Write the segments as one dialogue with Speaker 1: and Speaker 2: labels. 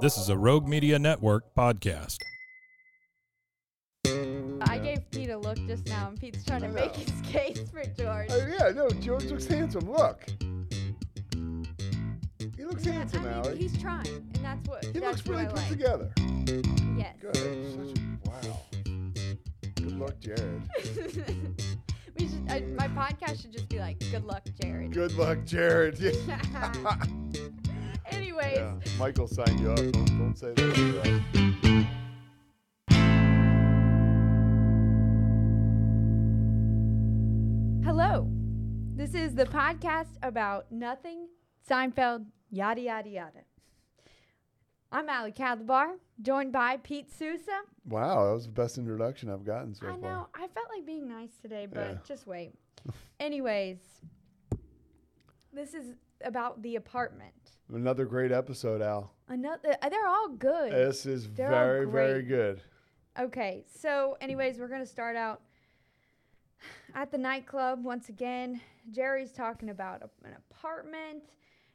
Speaker 1: This is a Rogue Media Network podcast.
Speaker 2: I gave Pete a look just now, and Pete's trying to make his case for George.
Speaker 3: Oh yeah, no, George looks handsome. Look, he looks
Speaker 2: Yeah,
Speaker 3: handsome,
Speaker 2: I mean,
Speaker 3: Allie.
Speaker 2: he's trying, and that's what
Speaker 3: He
Speaker 2: that's
Speaker 3: looks really
Speaker 2: what
Speaker 3: put
Speaker 2: like.
Speaker 3: together.
Speaker 2: Yes.
Speaker 3: Good. Such a, wow. Good luck, Jared.
Speaker 2: we should. I, my podcast should just be like, "Good luck, Jared."
Speaker 3: Good luck, Jared. Yeah.
Speaker 2: Anyways,
Speaker 3: yeah. Michael signed you up. Don't, say that.
Speaker 2: hello. This is the podcast about nothing, Seinfeld, yada yada yada. I'm Ali Calabar, joined by Pete Sousa.
Speaker 3: Wow, that was the best introduction I've gotten so far.
Speaker 2: I
Speaker 3: far.
Speaker 2: know. I felt like being nice today, but
Speaker 3: Yeah.
Speaker 2: just wait. Anyways, this is about the apartment.
Speaker 3: Another great episode, Al.
Speaker 2: Another. uh, They're all good.
Speaker 3: This is
Speaker 2: They're
Speaker 3: very, very good.
Speaker 2: Okay, so anyways, we're gonna start out at the nightclub once again. Jerry's talking about a, an apartment.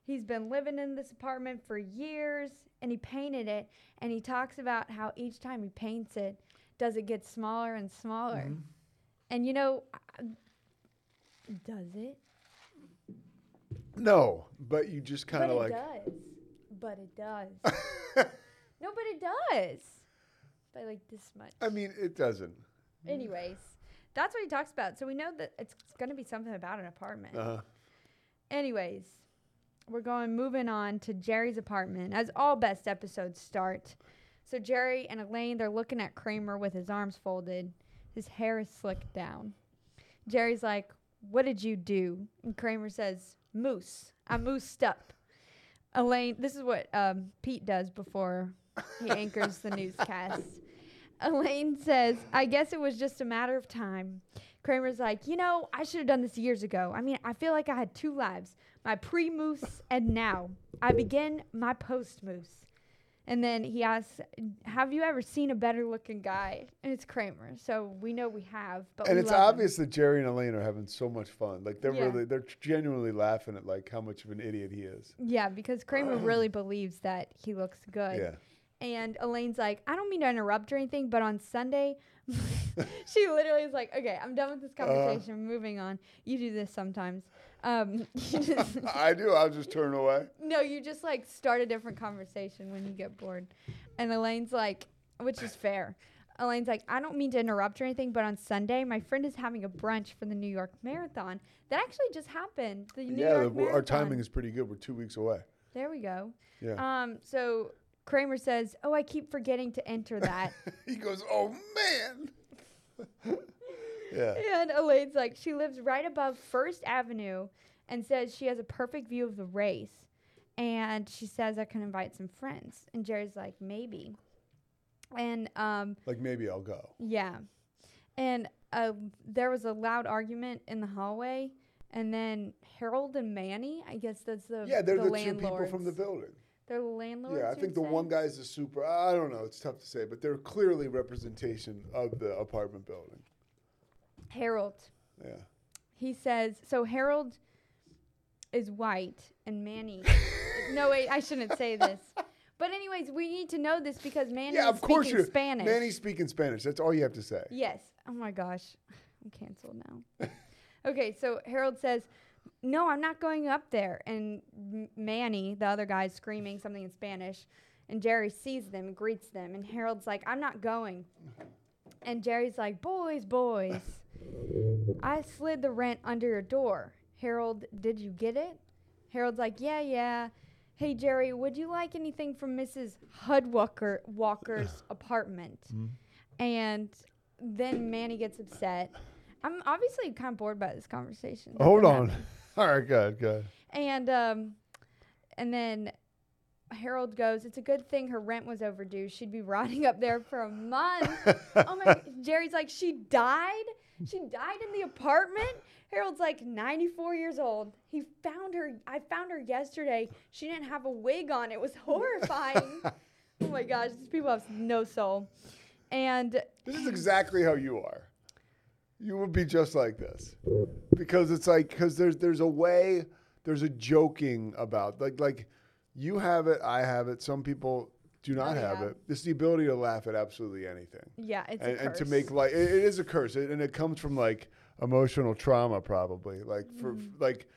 Speaker 2: He's been living in this apartment for years, and he painted it. And he talks about how each time he paints it, does it get smaller and smaller?
Speaker 3: Mm-hmm.
Speaker 2: And you know, does it?
Speaker 3: No, but you just kind
Speaker 2: but
Speaker 3: of
Speaker 2: it
Speaker 3: like.
Speaker 2: does. But it does. no, but it does. By like this much.
Speaker 3: I mean, it doesn't.
Speaker 2: Anyways, that's what he talks about. So we know that it's going to be something about an apartment.
Speaker 3: Uh,
Speaker 2: Anyways, we're going moving on to Jerry's apartment, as all best episodes start. So Jerry and Elaine, they're looking at Kramer with his arms folded. His hair is slicked down. Jerry's like, "What did you do?" And Kramer says, "Mousse. I moussed up." Elaine, this is what um, Pete does before he anchors the newscast. Elaine says, I guess it was just a matter of time. Kramer's like, you know, I should have done this years ago. I mean, I feel like I had two lives my pre mousse and now. I begin my post mousse. And then he asks, Have you ever seen a better looking guy? And it's Kramer. So we know we have. But
Speaker 3: and it's
Speaker 2: love him.
Speaker 3: obvious that Jerry and Elaine are having so much fun. Like they're
Speaker 2: Yeah.
Speaker 3: really, they're genuinely laughing at like how much of an idiot he is.
Speaker 2: Yeah, because Kramer really believes that he looks good.
Speaker 3: Yeah.
Speaker 2: And Elaine's like, I don't mean to interrupt or anything, but on Sunday, she literally is like, okay, I'm done with this conversation.
Speaker 3: Uh.
Speaker 2: conversation. moving on. You do this sometimes. Um, just,
Speaker 3: I do. I'll just turn away.
Speaker 2: no, you just like start a different conversation when you get bored. And Elaine's like, which is fair. Elaine's like, I don't mean to interrupt or anything, but on Sunday, my friend is having a brunch for the New York Marathon. That actually just happened. The New
Speaker 3: yeah,
Speaker 2: York
Speaker 3: the, our timing is pretty good. We're two weeks away.
Speaker 2: There we go.
Speaker 3: Yeah.
Speaker 2: Um, so Kramer says, "Oh, I keep forgetting to enter that."
Speaker 3: he goes, "Oh man." Yeah.
Speaker 2: and Elaine's like, she lives right above First Avenue, and says she has a perfect view of the race, and she says I can invite some friends. And Jerry's like, maybe. And um,
Speaker 3: Like maybe I'll go.
Speaker 2: yeah, and uh, there was a loud argument in the hallway, and then Harold and Manny, I guess that's the
Speaker 3: Yeah, they're
Speaker 2: the,
Speaker 3: the, two people from the building.
Speaker 2: They're the landlords.
Speaker 3: Yeah, I think the
Speaker 2: say?
Speaker 3: one guy's a super. I don't know. It's tough to say, but they're clearly representation of the apartment building.
Speaker 2: Harold.
Speaker 3: Yeah.
Speaker 2: He says so. Harold is white and Manny. no, wait, I shouldn't say this. But anyways, we need to know this because Manny
Speaker 3: yeah,
Speaker 2: is
Speaker 3: of course
Speaker 2: speaking
Speaker 3: you.
Speaker 2: Spanish.
Speaker 3: Manny's speaking Spanish. That's all you have to say.
Speaker 2: Yes. Oh my gosh, I'm canceled now. okay, so Harold says no, I'm not going up there. And M- Manny, the other guy, is screaming something in Spanish. And Jerry sees them and greets them. And Harold's like, I'm not going. And Jerry's like, boys, boys, I slid the rent under your door. Harold, did you get it? Harold's like, yeah, yeah. Hey, Jerry, would you like anything from Mrs. Hudwalker Walker's apartment? And then Manny gets upset. I'm obviously kind of bored by this conversation.
Speaker 3: Hold on. All right, good, good.
Speaker 2: and um, and then Harold goes, "It's a good thing her rent was overdue. She'd be rotting up there for a month." oh my! Jerry's like, "She died. She died in the apartment." Harold's like 94 years old. He found her. I found her yesterday. She didn't have a wig on. It was horrifying. oh my gosh, these people have no soul. And
Speaker 3: This is exactly how you are. You would be just like this, because it's like because there's there's a way there's a joking about like like you have it, I have it. Some people do not
Speaker 2: Oh,
Speaker 3: have
Speaker 2: yeah.
Speaker 3: it. It's the ability to laugh at absolutely anything.
Speaker 2: yeah, it's
Speaker 3: and, and to make like it, it is a curse it, and it comes from like emotional trauma probably like for
Speaker 2: Mm-hmm.
Speaker 3: like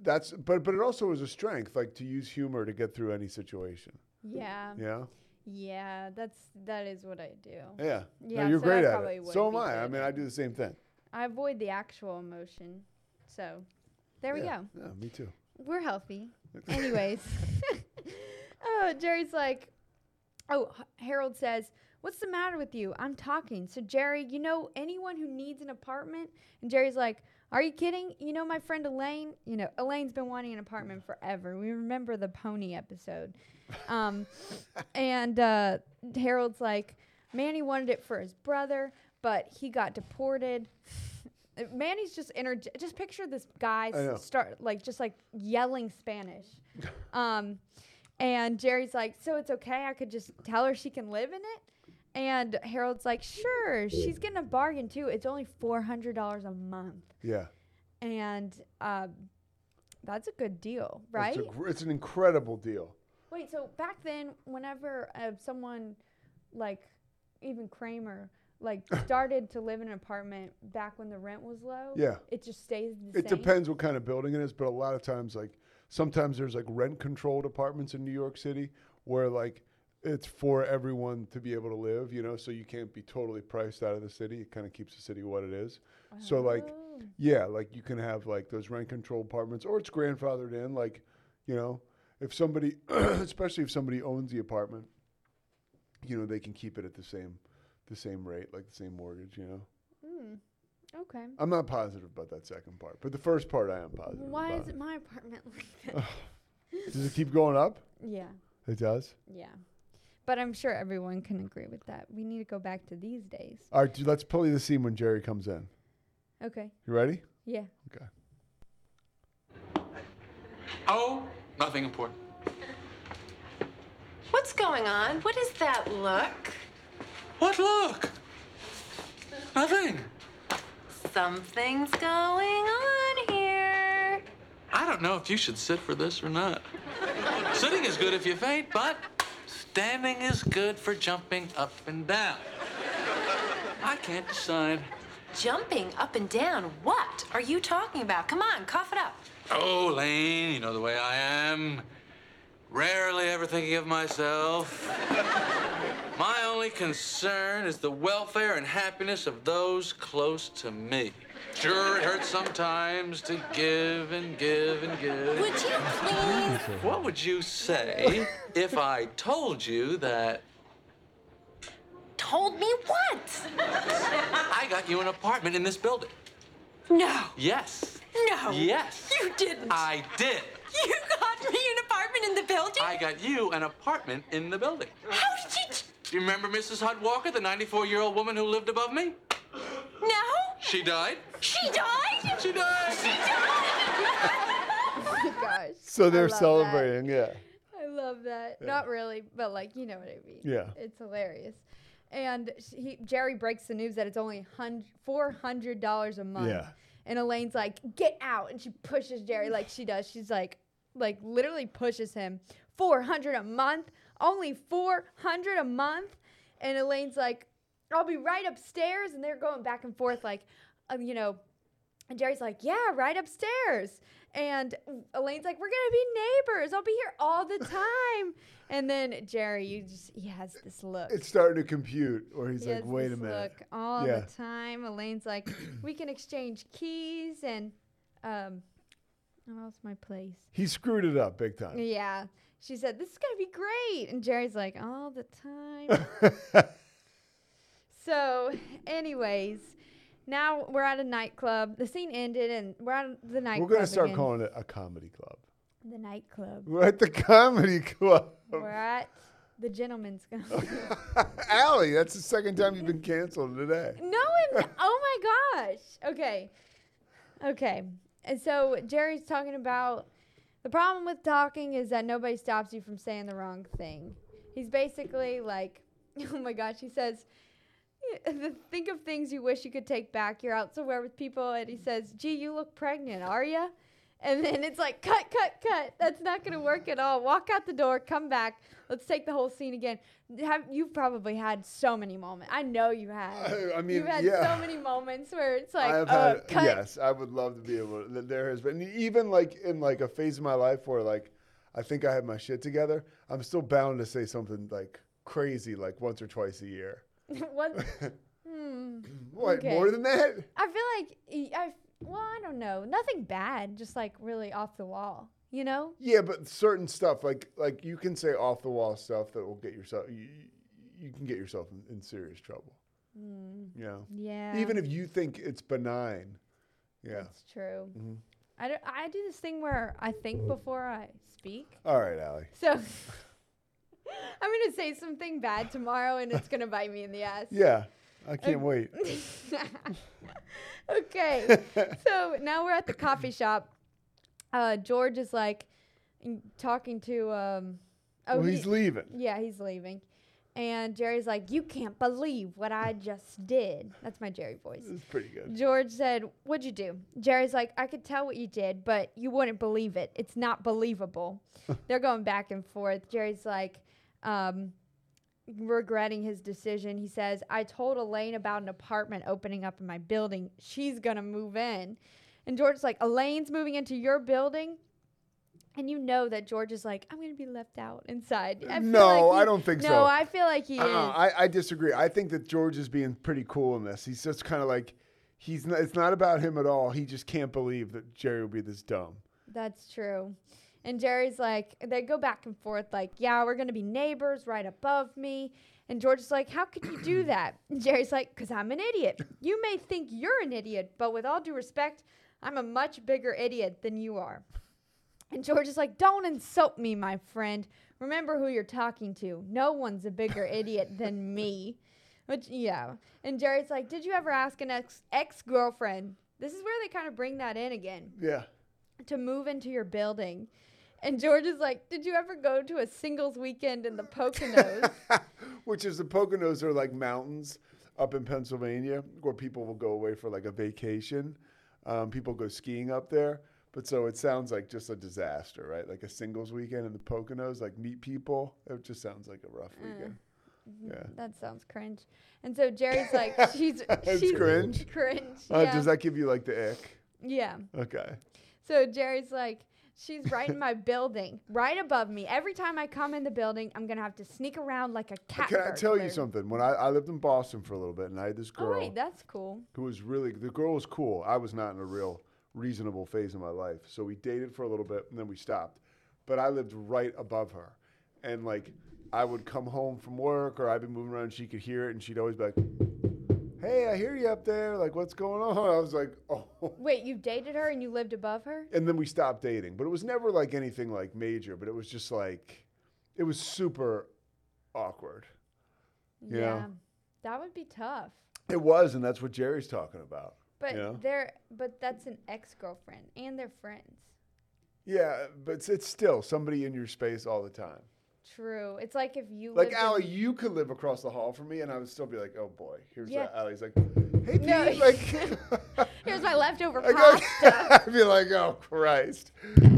Speaker 3: that's but but it also is a strength like to use humor to get through any situation
Speaker 2: yeah,
Speaker 3: yeah
Speaker 2: yeah, that's that is what I do.
Speaker 3: yeah,
Speaker 2: Yeah,
Speaker 3: no, you're
Speaker 2: so
Speaker 3: great at it so am i i mean i do the same thing
Speaker 2: I avoid the actual emotion. So there we go.
Speaker 3: yeah me too
Speaker 2: We're healthy. Anyways. oh, Jerry's like, oh, Harold says, What's the matter with you? I'm talking. So, Jerry, you know anyone who needs an apartment? And Jerry's like, Are you kidding? You know my friend Elaine? You know, Elaine's been wanting an apartment forever. We remember the pony episode. Um, and uh, Harold's like, Manny wanted it for his brother, but he got deported. Manny's just energ- just picture this guy
Speaker 3: I know.
Speaker 2: s- start like just like yelling Spanish. um and Jerry's like, "So it's okay. I could just tell her she can live in it?" And Harold's like, "Sure. She's getting a bargain too. It's only $400 a month."
Speaker 3: yeah
Speaker 2: And um that's a good deal,
Speaker 3: it's,
Speaker 2: right?
Speaker 3: a gr- it's an incredible deal
Speaker 2: Wait, so back then, whenever uh, someone like even Kramer like started to live in an apartment back when the rent was low,
Speaker 3: Yeah.
Speaker 2: it just stays the
Speaker 3: it
Speaker 2: same.
Speaker 3: depends what kind of building it is but a lot of times like sometimes there's like rent controlled apartments in new york city where like it's for everyone to be able to live you know so you can't be totally priced out of the city it kind of keeps the city what it is so like
Speaker 2: Oh.
Speaker 3: yeah like you can have like those rent controlled apartments or it's grandfathered in like you know if somebody especially if somebody owns the apartment you know they can keep it at the same the same rate like the same mortgage you know.
Speaker 2: Okay.
Speaker 3: i'm not positive about that second part but the first part i am positive
Speaker 2: Why
Speaker 3: about
Speaker 2: is it my apartment like that?
Speaker 3: Does it keep going up?
Speaker 2: yeah,
Speaker 3: It does.
Speaker 2: yeah. But I'm sure everyone can agree with that. We need to go back to these days.
Speaker 3: All right, dude, let's play the scene when Jerry comes in.
Speaker 2: Okay.
Speaker 3: You ready?
Speaker 2: Yeah.
Speaker 3: Okay.
Speaker 4: Oh, nothing important.
Speaker 5: What's going on? What is that look?
Speaker 4: What look? Nothing.
Speaker 5: Something's going on here.
Speaker 4: I don't know if you should sit for this or not. Sitting is good if you faint, but standing is good for jumping up and down. I can't decide.
Speaker 5: Jumping up and down. What are you talking about? Come on, cough it up.
Speaker 4: Oh, Lane, you know the way I am. Rarely ever thinking of myself. My only concern is the welfare and happiness of those close to me. Sure, it hurts sometimes to give and give and give.
Speaker 5: Would you please?
Speaker 4: What would you say if I told you that
Speaker 5: Told me what?
Speaker 4: I got you an apartment in this building?
Speaker 5: No.
Speaker 4: Yes.
Speaker 5: No.
Speaker 4: Yes.
Speaker 5: You didn't.
Speaker 4: I did.
Speaker 5: You got me an apartment in the building?
Speaker 4: I got you an apartment in the building.
Speaker 5: How did you?
Speaker 4: Do you remember Mrs. Hudwalker, the 94 year old woman who lived above me?
Speaker 5: No.
Speaker 4: She died.
Speaker 5: She died.
Speaker 4: She died.
Speaker 2: Oh my gosh.
Speaker 3: So they're
Speaker 2: love that.
Speaker 3: celebrating, yeah.
Speaker 2: I love that. Not really, but like you know what I mean.
Speaker 3: Yeah.
Speaker 2: It's hilarious. And he, Jerry breaks the news that it's only four hundred dollars a month.
Speaker 3: Yeah.
Speaker 2: And Elaine's like, "Get out!" And she pushes Jerry like she does. She's like, like literally pushes him. Four hundred a month. Only four hundred a month. And Elaine's like, "I'll be right upstairs." And they're going back and forth like, uh, you know, And Jerry's like, yeah, right upstairs. And Elaine's like, we're gonna be neighbors. I'll be here all the time. and then Jerry, you just he has this look.
Speaker 3: It's starting to compute, or he's
Speaker 2: He
Speaker 3: like, wait a minute.
Speaker 2: Look all
Speaker 3: Yeah.
Speaker 2: the time. Elaine's like, we can exchange keys and um, what else? My place.
Speaker 3: He screwed it up big time.
Speaker 2: Yeah. She said, This is going to be great. And Jerry's like, All the time. so, anyways, now we're at a nightclub. The scene ended and we're at the nightclub.
Speaker 3: We're gonna start
Speaker 2: again.
Speaker 3: calling it a comedy club.
Speaker 2: the nightclub.
Speaker 3: We're at the comedy club.
Speaker 2: we're at the gentleman's club.
Speaker 3: Allie, that's the second time you've been canceled today.
Speaker 2: no, I'm, oh my gosh. Okay. Okay. And so Jerry's talking about the problem with talking is that nobody stops you from saying the wrong thing. He's basically like, oh my gosh, he says, think of things you wish you could take back. You're out somewhere with people, and he says, gee, you look pregnant, are you? And then it's like, cut, cut, cut. That's not going to work at all. Walk out the door, come back. Let's take the whole scene again. Have You've probably had so many moments. I know you have.
Speaker 3: I- I mean,
Speaker 2: You've had
Speaker 3: yeah.
Speaker 2: so many moments where it's like, uh,
Speaker 3: had
Speaker 2: cut.
Speaker 3: yes, I would love to be able. To, there has been even like in like a phase of my life where like I think I have my shit together. I'm still bound to say something like crazy like once or twice a year.
Speaker 2: what? hmm.
Speaker 3: What
Speaker 2: Okay.
Speaker 3: more than that?
Speaker 2: I feel like I. Well, I don't know. Nothing bad. Just like really off the wall. You know?
Speaker 3: Yeah, but certain stuff like like you can say off the wall stuff that will get yourself you, you can get yourself in, in serious trouble. You know,
Speaker 2: Yeah.
Speaker 3: even if you think it's benign. Yeah.
Speaker 2: That's true.
Speaker 3: Mm-hmm.
Speaker 2: I, do, I do this thing where I think before I speak.
Speaker 3: All right, Allie.
Speaker 2: So I'm gonna say something bad tomorrow, and it's gonna bite me in the ass.
Speaker 3: Yeah, I can't wait.
Speaker 2: okay. so now we're at the coffee shop. Uh, George is like talking to. Um, oh,
Speaker 3: well,
Speaker 2: he-
Speaker 3: he's leaving.
Speaker 2: Yeah, he's leaving. And Jerry's like, You can't believe what I just did. That's my Jerry voice.
Speaker 3: It's pretty good.
Speaker 2: George said, What'd you do? Jerry's like, I could tell what you did, but you wouldn't believe it. It's not believable. They're going back and forth. Jerry's like, um, regretting his decision. He says, I told Elaine about an apartment opening up in my building. She's going to move in. And George's like, Elaine's moving into your building? And you know that George is like, I'm going to be left out inside. I
Speaker 3: No,
Speaker 2: like
Speaker 3: I don't think
Speaker 2: no,
Speaker 3: so.
Speaker 2: No, I feel like he
Speaker 3: Uh-uh,
Speaker 2: is.
Speaker 3: I, I disagree. I think that George is being pretty cool in this. He's just kind of like, he's not, it's not about him at all. He just can't believe that Jerry will be this dumb.
Speaker 2: That's true. And Jerry's like, they go back and forth, like, yeah, we're going to be neighbors right above me. And George is like, how could you do that? And Jerry's like, because I'm an idiot. You may think you're an idiot, but with all due respect, I'm a much bigger idiot than you are. And George is like, don't insult me, my friend. Remember who you're talking to. No one's a bigger idiot than me. Which, yeah. And Jerry's like, did you ever ask an ex ex girlfriend? This is where they kind of bring that in again
Speaker 3: Yeah.
Speaker 2: to move into your building. And George is like, Did you ever go to a singles weekend in the Poconos?
Speaker 3: Which is the Poconos are like mountains up in Pennsylvania where people will go away for like a vacation. Um, people go skiing up there. But so it sounds like just a disaster, right? Like a singles weekend in the Poconos, like meet people. It just sounds like a rough weekend. Yeah.
Speaker 2: that sounds cringe. And so Jerry's like, She's she's
Speaker 3: cringe?
Speaker 2: Cringe.
Speaker 3: Uh,
Speaker 2: yeah.
Speaker 3: Does that give you like the ick?
Speaker 2: yeah.
Speaker 3: Okay.
Speaker 2: So Jerry's like, She's right in my building, right above me. Every time I come in the building, I'm gonna have to sneak around like a cat.
Speaker 3: Can I tell you something? When I, I lived in Boston for a little bit, and I had this
Speaker 2: Oh
Speaker 3: girl
Speaker 2: wait, that's cool.
Speaker 3: who was really the girl was cool. I was not in a real reasonable phase of my life, so we dated for a little bit, and then we stopped. But I lived right above her, and like I would come home from work, or I'd be moving around, and she could hear it, and she'd always be like, "Hey, I hear you up there. Like, what's going on?" I was like, "Oh."
Speaker 2: Wait, you dated her and you lived above her?
Speaker 3: And then we stopped dating, but it was never like anything like major. But it was just like, it was super awkward. Yeah.
Speaker 2: That would be tough.
Speaker 3: It was, and that's what Jerry's talking about.
Speaker 2: But
Speaker 3: Yeah.
Speaker 2: they're but that's an ex girlfriend and they're friends.
Speaker 3: Yeah, but it's, it's still somebody in your space all the time.
Speaker 2: True. It's like if you
Speaker 3: Like Allie,
Speaker 2: in-
Speaker 3: you could live across the hall from me, and I would still be like, "Oh boy, here's
Speaker 2: Yeah.
Speaker 3: that." Allie's like, "Hey, Pete,"
Speaker 2: No.
Speaker 3: like,
Speaker 2: Here's my leftover pasta.
Speaker 3: I'd be like, "Oh Christ,"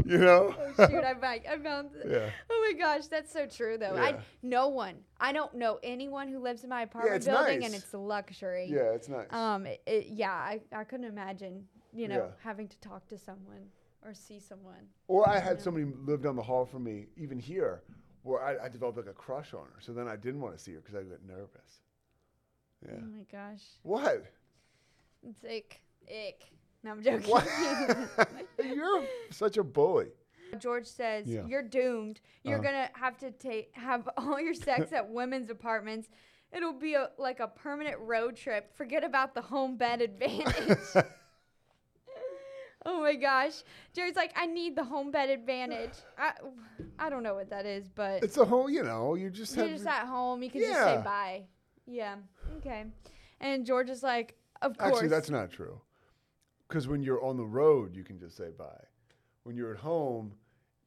Speaker 3: you know?
Speaker 2: oh, shoot, I'm back. I found it.
Speaker 3: Yeah.
Speaker 2: Oh my gosh, that's so true though. I no one. I don't know anyone who lives in my apartment
Speaker 3: it's
Speaker 2: building and it's a luxury.
Speaker 3: yeah, it's nice.
Speaker 2: Um. It, it- yeah. I I couldn't imagine you know,
Speaker 3: Yeah.
Speaker 2: having to talk to someone or see someone.
Speaker 3: Or I had somebody live down the hall from me, even here, where I, I developed like a crush on her. So then I didn't want to see her because I got nervous. Yeah.
Speaker 2: Oh my gosh.
Speaker 3: What?
Speaker 2: It's ick. Ick. No, I'm joking.
Speaker 3: What? You're such a bully.
Speaker 2: George says,
Speaker 3: Yeah.
Speaker 2: You're doomed. You're
Speaker 3: Uh-huh.
Speaker 2: going to have to take have all your sex at women's apartments. It'll be a, like a permanent road trip. Forget about the home bed advantage. oh my gosh. Jerry's like, I need the home bed advantage. I, I don't know what that is, but
Speaker 3: It's a whole, you know, you just
Speaker 2: you're
Speaker 3: have.
Speaker 2: just at home. You can just say
Speaker 3: Yeah.
Speaker 2: bye. Yeah. Okay. And George is like, Of course.
Speaker 3: Actually, that's not true. Because when you're on the road, you can just say bye. When you're at home,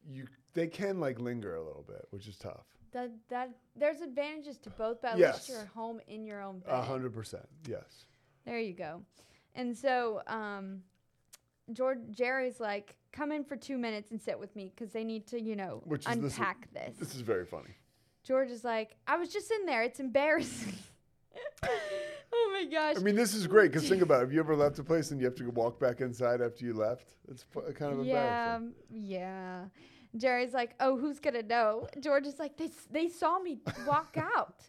Speaker 3: you they can like linger a little bit, which is tough.
Speaker 2: that, that there's advantages to both, but at
Speaker 3: Yes.
Speaker 2: least you're at home in your own bed.
Speaker 3: A hundred percent, yes.
Speaker 2: There you go. And so, um, George Jerry's like, come in for two minutes and sit with me because they need to, you know,
Speaker 3: Which is this is-
Speaker 2: unpack this.
Speaker 3: This is very funny.
Speaker 2: George is like, I was just in there. It's embarrassing. oh my gosh.
Speaker 3: I mean, this is great because think about it. Have you ever left a place and you have to walk back inside after you left? It's fu- kind of
Speaker 2: yeah,
Speaker 3: embarrassing.
Speaker 2: yeah. Jerry's like, oh, who's gonna know? George is like, they s- they saw me walk out,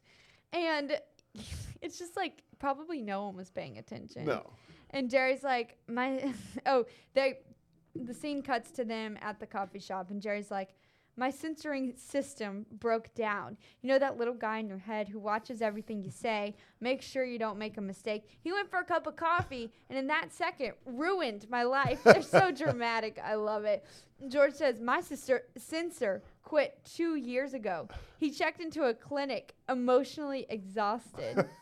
Speaker 2: and it's just like probably no one was paying attention.
Speaker 3: No.
Speaker 2: And Jerry's like, my oh, they the scene cuts to them at the coffee shop and Jerry's like, my censoring system broke down. You know that little guy in your head who watches everything you say, make sure you don't make a mistake. He went for a cup of coffee and in that second ruined my life. They're so dramatic. I love it. George says, My sister censor quit two years ago. He checked into a clinic emotionally exhausted.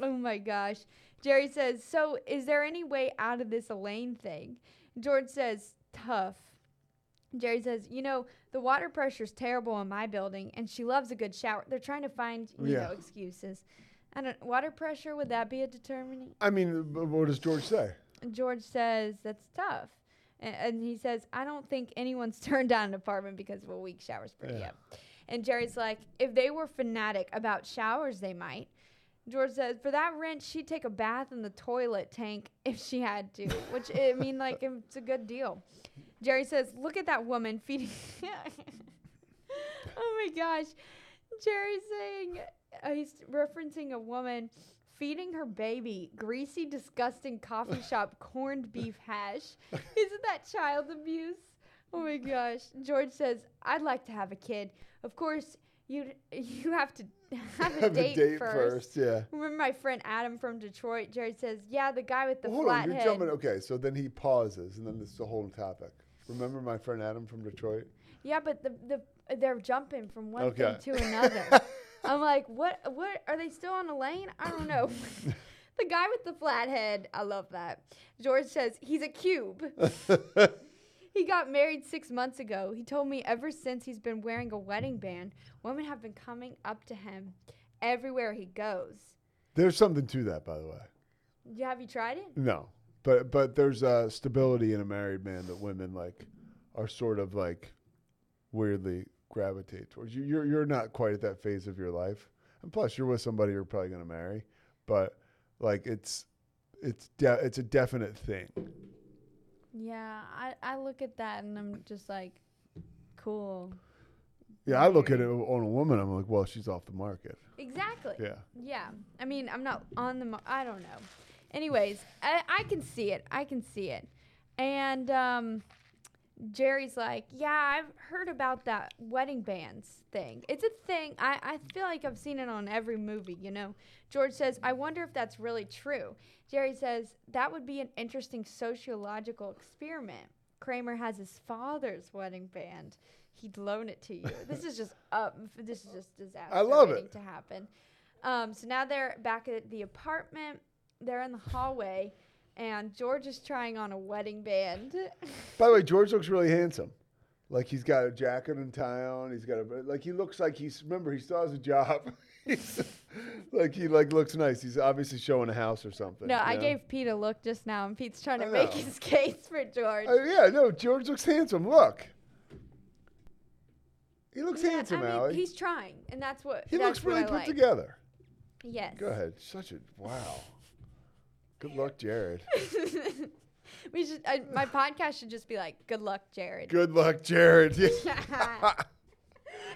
Speaker 2: Oh my gosh. Jerry says, So is there any way out of this Elaine thing? George says, Tough. Jerry says, You know, the water pressure's terrible in my building and she loves a good shower. They're trying to find, you
Speaker 3: Yeah.
Speaker 2: know, excuses. I don't water pressure, would that be a determining?
Speaker 3: I mean, b- what does George say?
Speaker 2: George says, That's tough. And, and he says, I don't think anyone's turned down an apartment because of a weak shower spray
Speaker 3: Yeah.
Speaker 2: And Jerry's like, If they were fanatic about showers, they might. George says, for that rent, she'd take a bath in the toilet tank if she had to, which I mean, like, it's a good deal. Jerry says, look at that woman feeding. oh my gosh. Jerry's saying, uh, he's referencing a woman feeding her baby greasy, disgusting coffee shop corned beef hash. Isn't that child abuse? Oh my gosh. George says, I'd like to have a kid. Of course, you you have to have a
Speaker 3: Have
Speaker 2: date,
Speaker 3: a date
Speaker 2: first.
Speaker 3: first, yeah.
Speaker 2: Remember my friend Adam from Detroit? Jerry says, "Yeah, the guy with the
Speaker 3: Hold
Speaker 2: flat
Speaker 3: on, you're
Speaker 2: head."
Speaker 3: jumping. Okay, so then he pauses, and then this is the whole topic. Remember my friend Adam from Detroit?
Speaker 2: Yeah, but the the they're jumping from one
Speaker 3: Okay.
Speaker 2: thing to another. I'm like, what? What are they still on Elaine? I don't know. the guy with the flat head. I love that. George says he's a cube. He got married six months ago. He told me ever since he's been wearing a wedding band, women have been coming up to him everywhere he goes.
Speaker 3: There's something to that, by the way.
Speaker 2: Yeah, have you tried it?
Speaker 3: No, but but there's uh, stability in a married man that women like are sort of like weirdly gravitate towards. You, you're you're not quite at that phase of your life, and plus you're with somebody you're probably going to marry, but like it's it's de- it's a definite thing.
Speaker 2: Yeah, I, I look at that and I'm just like, cool.
Speaker 3: Yeah, I look at it on a woman. I'm like, well, she's off the market.
Speaker 2: Exactly.
Speaker 3: Yeah.
Speaker 2: Yeah. I mean, I'm not on the. Mo- I don't know. Anyways, I, I can see it. I can see it. And um, Jerry's like, yeah, I've heard about that wedding bands thing. It's a thing. I, I feel like I've seen it on every movie, you know? George says, I wonder if that's really true. Jerry says, that would be an interesting sociological experiment. Kramer has his father's wedding band. He'd loan it to you. this is just up. This is just disaster.
Speaker 3: I love it.
Speaker 2: to happen. Um, so now they're back at the apartment. They're in the hallway, and George is trying on a wedding band.
Speaker 3: By the way, George looks really handsome. Like he's got a jacket and tie on. He's got a like he looks like he's remember he still has a job. he's, like he like looks nice. He's obviously showing a house or something.
Speaker 2: no, I
Speaker 3: know?
Speaker 2: gave Pete a look just now, and Pete's trying to make his case for George.
Speaker 3: Oh yeah, no, George looks handsome. Look, he looks
Speaker 2: Yeah,
Speaker 3: handsome,
Speaker 2: I mean,
Speaker 3: Allie.
Speaker 2: he's trying, and that's what
Speaker 3: he
Speaker 2: that's
Speaker 3: looks really put
Speaker 2: like.
Speaker 3: together.
Speaker 2: Yes.
Speaker 3: Go ahead. Such a wow. Good luck, Jared.
Speaker 2: we should. Uh, my podcast should just be like, "Good luck, Jared."
Speaker 3: Good luck, Jared. Yeah.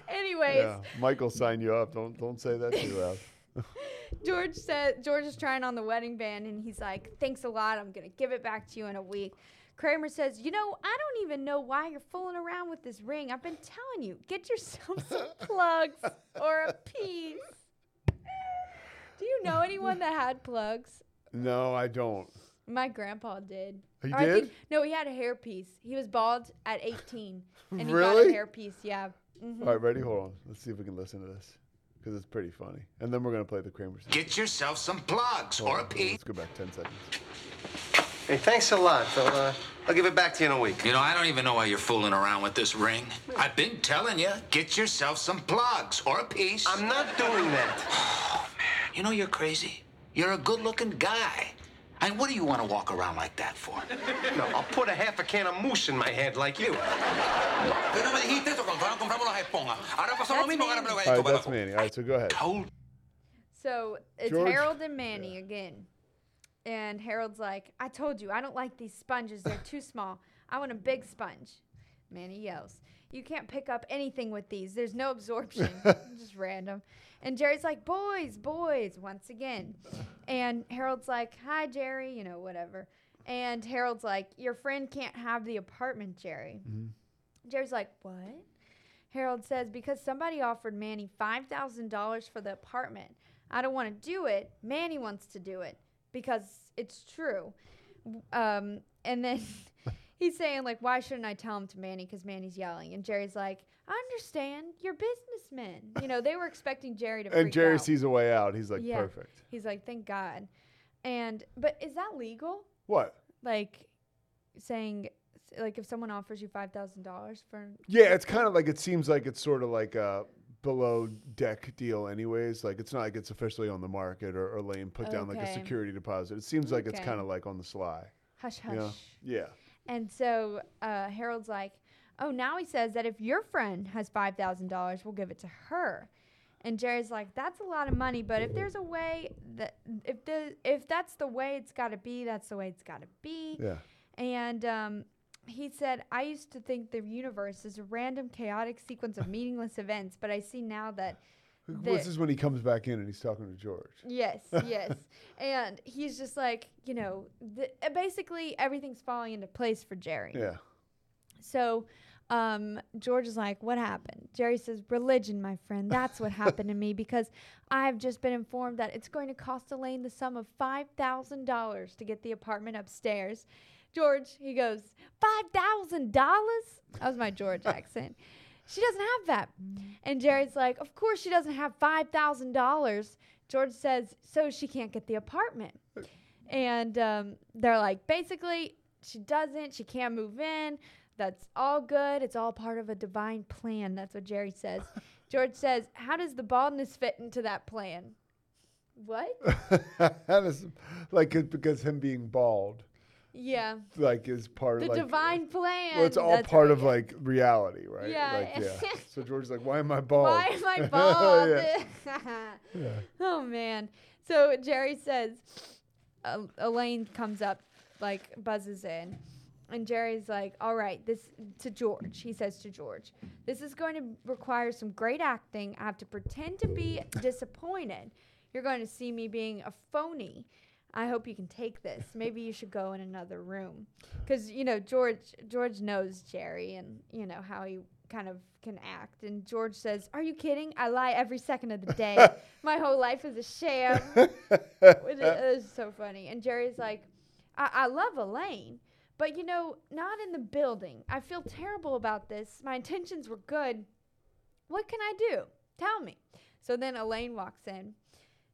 Speaker 2: Anyways,
Speaker 3: yeah. Michael signed you up. Don't don't say that too loud.
Speaker 2: George said George is trying on the wedding band, and he's like, "Thanks a lot. I'm gonna give it back to you in a week." Kramer says, "You know, I don't even know why you're fooling around with this ring. I've been telling you, get yourself some plugs or a piece." Do you know anyone that had plugs?
Speaker 3: No, I don't.
Speaker 2: My grandpa did.
Speaker 3: He
Speaker 2: Or I think-
Speaker 3: did?
Speaker 2: no, he had a hairpiece. He was bald at 18, and he got a
Speaker 3: Really?
Speaker 2: hairpiece. Yeah. Mhm.
Speaker 3: All right, ready? Hold on. Let's see if we can listen to this because it's pretty funny. And then we're gonna play the Kramer. scene.
Speaker 6: Get yourself some plugs
Speaker 3: Hold
Speaker 6: or a
Speaker 3: on,
Speaker 6: piece.
Speaker 3: Let's go back ten seconds.
Speaker 7: Hey, thanks a lot. I'll, uh, I'll give it back to you in a week.
Speaker 6: You know, I don't even know why you're fooling around with this ring. I've been telling you, get yourself some plugs or a piece.
Speaker 7: I'm not doing that. Oh man.
Speaker 6: You know you're crazy. You're a good-looking guy. And what do you want to walk around like that for?
Speaker 7: No, I'll put a half a can of mousse in my head like you.
Speaker 4: Pero me dijiste eso cuando fueron compramos las esponjas. Ahora pasó lo
Speaker 2: That's
Speaker 4: mismo,
Speaker 2: me.
Speaker 4: ahora me lo
Speaker 3: All right, that's Manny. All right, so go ahead.
Speaker 2: So it's
Speaker 3: George?
Speaker 2: Harold and Manny again. And Harold's like, I told you, I don't like these sponges. They're too small. I want a big sponge. Manny yells, You can't pick up anything with these. There's no absorption. Just random. And Jerry's like, Boys, boys, once again. And Harold's like, Hi, Jerry, you know, whatever. And Harold's like, Your friend can't have the apartment, Jerry. Jerry's like, What? Harold says, Because somebody offered Manny $5,000 for the apartment. I don't want to do it. Manny wants to do it because it's true. Um, and then he's saying, like, why shouldn't I tell him to Manny? Because Manny's yelling. And Jerry's like, I understand. You're businessmen. You know, they were expecting Jerry to
Speaker 3: And Jerry
Speaker 2: out.
Speaker 3: sees a way out. He's like,
Speaker 2: Yeah.
Speaker 3: perfect.
Speaker 2: He's like, thank God. And, but is that legal?
Speaker 3: What?
Speaker 2: Like, saying, like, if someone offers you $5,000 for.
Speaker 3: Yeah, it's kind of like it seems like it's sort of like a below deck deal, anyways. Like it's not like it's officially on the market or, or Lane put down like a security deposit. It seems like it's kind of like on the sly.
Speaker 2: Hush, hush.
Speaker 3: You know? Yeah.
Speaker 2: And so uh, Harold's like, oh, now he says that if your friend has $5,000, we'll give it to her. And Jerry's like, that's a lot of money, but if there's a way that if the if that's the way it's got to be, that's the way it's got to be.
Speaker 3: Yeah.
Speaker 2: And um, he said, I used to think the universe is a random, chaotic sequence of meaningless events, but I see now that.
Speaker 3: This is when he comes back in and he's talking to George.
Speaker 2: Yes, yes. and he's just like, you know, the, uh, basically everything's falling into place for Jerry.
Speaker 3: Yeah.
Speaker 2: So um, George is like, What happened? Jerry says, Religion, my friend. That's what happened to me because I've just been informed that it's going to cost Elaine the sum of $5,000 to get the apartment upstairs. George, he goes, $5,000? That was my George accent. She doesn't have that. And Jerry's like, Of course she doesn't have $5,000. George says, So she can't get the apartment. And um, they're like, basically, she doesn't. She can't move in. That's all good. It's all part of a divine plan. That's what Jerry says. George says, How does the baldness fit into that plan? What?
Speaker 3: that is like it, because him being bald,
Speaker 2: Yeah.
Speaker 3: like is part
Speaker 2: The
Speaker 3: of like
Speaker 2: divine plan.
Speaker 3: Well, it's all
Speaker 2: That's
Speaker 3: part
Speaker 2: right.
Speaker 3: of like reality, right?
Speaker 2: Yeah.
Speaker 3: Like, yeah. So George's like, why am I bald?
Speaker 2: Why am I bald?
Speaker 3: Yeah.
Speaker 2: Oh man. So Jerry says, uh, Elaine comes up, like buzzes in, and Jerry's like, "All right, this to George." He says to George, "This is going to require some great acting. I have to pretend to be disappointed. You're going to see me being a phony." I hope you can take this. Maybe you should go in another room, because you know George. George knows Jerry, and you know how he kind of can act. And George says, "Are you kidding? I lie every second of the day. My whole life is a sham." Which is, is so funny. And Jerry's like, I, "I love Elaine, but you know, not in the building. I feel terrible about this. My intentions were good. What can I do? Tell me." So then Elaine walks in.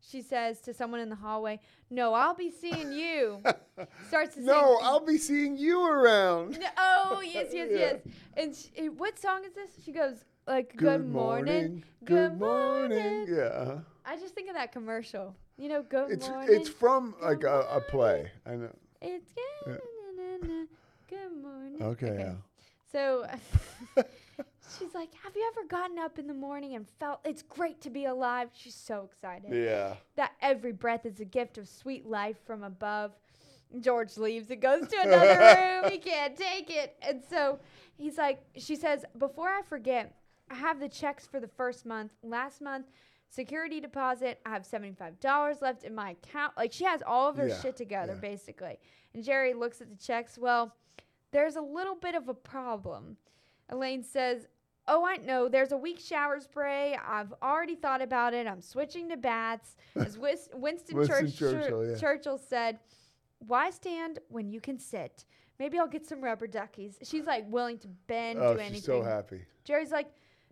Speaker 2: She says to someone in the hallway, "No, I'll be seeing you." Starts to
Speaker 3: no,
Speaker 2: sing.
Speaker 3: I'll be seeing you around.
Speaker 2: No, oh yes, yes,
Speaker 3: Yeah.
Speaker 2: yes. And sh eh, what song is this? She goes like, "Good, morning,
Speaker 3: Good morning. Yeah. uh-huh.
Speaker 2: I just think of that commercial. You know, "Good
Speaker 3: It's
Speaker 2: morning."
Speaker 3: it's from like a, a play. I know.
Speaker 2: It's
Speaker 3: Yeah.
Speaker 2: good. na, na, na, Good morning.
Speaker 3: Okay, yeah.
Speaker 2: So she's like, "Have you ever gotten up in the morning and felt it's great to be alive?" She's so excited.
Speaker 3: Yeah.
Speaker 2: That every breath is a gift of sweet life from above. George leaves and goes to another room. He can't take it. And so he's like, she says, before I forget, I have the checks for the first month. Last month, security deposit. I have $75 left in my account. Like she has all of her
Speaker 3: Yeah,
Speaker 2: shit together,
Speaker 3: yeah.
Speaker 2: basically. And Jerry looks at the checks. Well, there's a little bit of a problem. Elaine says, Oh, I know. There's a weak shower spray. I've already thought about it. I'm switching to bats. As Wis- Winston,
Speaker 3: Winston
Speaker 2: Church-
Speaker 3: Churchill, yeah.
Speaker 2: Churchill said, Why stand when you can sit? Maybe I'll get some rubber duckies. She's like willing to bend,
Speaker 3: Oh,
Speaker 2: do
Speaker 3: she's
Speaker 2: anything.
Speaker 3: so happy.
Speaker 2: Jerry's like,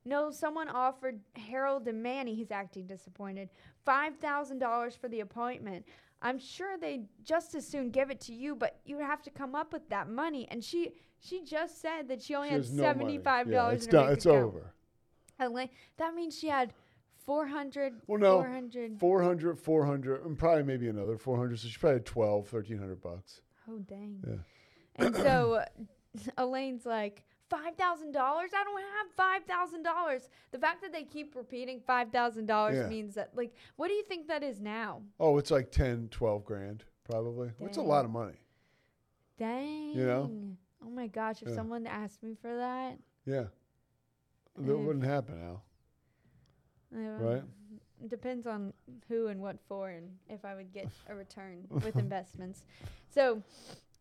Speaker 2: no, someone offered Harold and Manny, he's acting disappointed, $5,000 for the appointment. I'm sure they'd just as soon give it to you, but you have to come up with that money. And she she just said that she only
Speaker 3: She
Speaker 2: had
Speaker 3: no
Speaker 2: $75
Speaker 3: Yeah, it's done. It's
Speaker 2: account.
Speaker 3: over.
Speaker 2: And like, that means she had 400
Speaker 3: Well, no,
Speaker 2: 400
Speaker 3: 400, 400, and probably maybe another 400. So she probably had 12, 1300 bucks.
Speaker 2: Oh, dang.
Speaker 3: Yeah.
Speaker 2: And so Elaine's like, $5,000? I don't have $5,000. The fact that they keep repeating $5,000
Speaker 3: Yeah.
Speaker 2: means that, like, what do you think that is now?
Speaker 3: Oh, it's like 10, 12 grand, probably. It's a lot of money.
Speaker 2: Dang.
Speaker 3: You know?
Speaker 2: Oh my gosh, if
Speaker 3: Yeah.
Speaker 2: someone asked me for that.
Speaker 3: Yeah. That wouldn't happen
Speaker 2: uh,
Speaker 3: Right.
Speaker 2: Depends on who and what for and if I would get a return with investments. So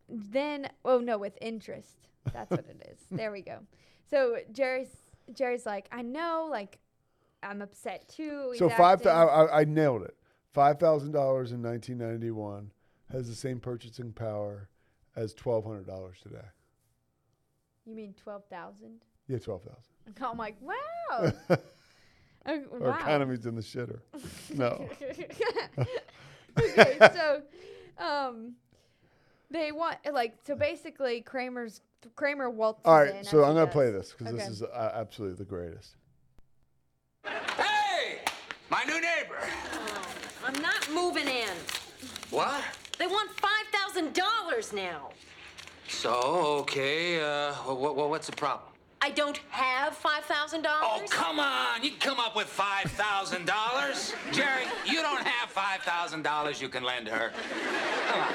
Speaker 2: then oh no, with interest. That's what it is. There we go. So Jerry's Jerry's like, I know, like I'm upset too. He's
Speaker 3: So five. Th- I, I, I nailed it. Five thousand dollars in nineteen ninety one has the same purchasing power as twelve hundred dollars today.
Speaker 2: You mean twelve thousand?
Speaker 3: Yeah, twelve thousand.
Speaker 2: I'm like, wow.
Speaker 3: Our
Speaker 2: wow.
Speaker 3: economy's in the shitter. No.
Speaker 2: okay, so um, they want like so basically Kramer's Kramer waltzes
Speaker 3: All
Speaker 2: in.
Speaker 3: right,
Speaker 2: as
Speaker 3: so I'm gonna play this because
Speaker 2: Okay.
Speaker 3: this is uh, absolutely the greatest.
Speaker 6: Hey! My new neighbor.
Speaker 5: I'm not moving in.
Speaker 6: What?
Speaker 5: They want $5,000 now.
Speaker 6: So, okay, uh, what, what, what's the problem?
Speaker 5: I don't have $5,000.
Speaker 6: Oh, come on. You can come up with $5,000. Jerry, you don't have $5,000 you can lend her. Come on.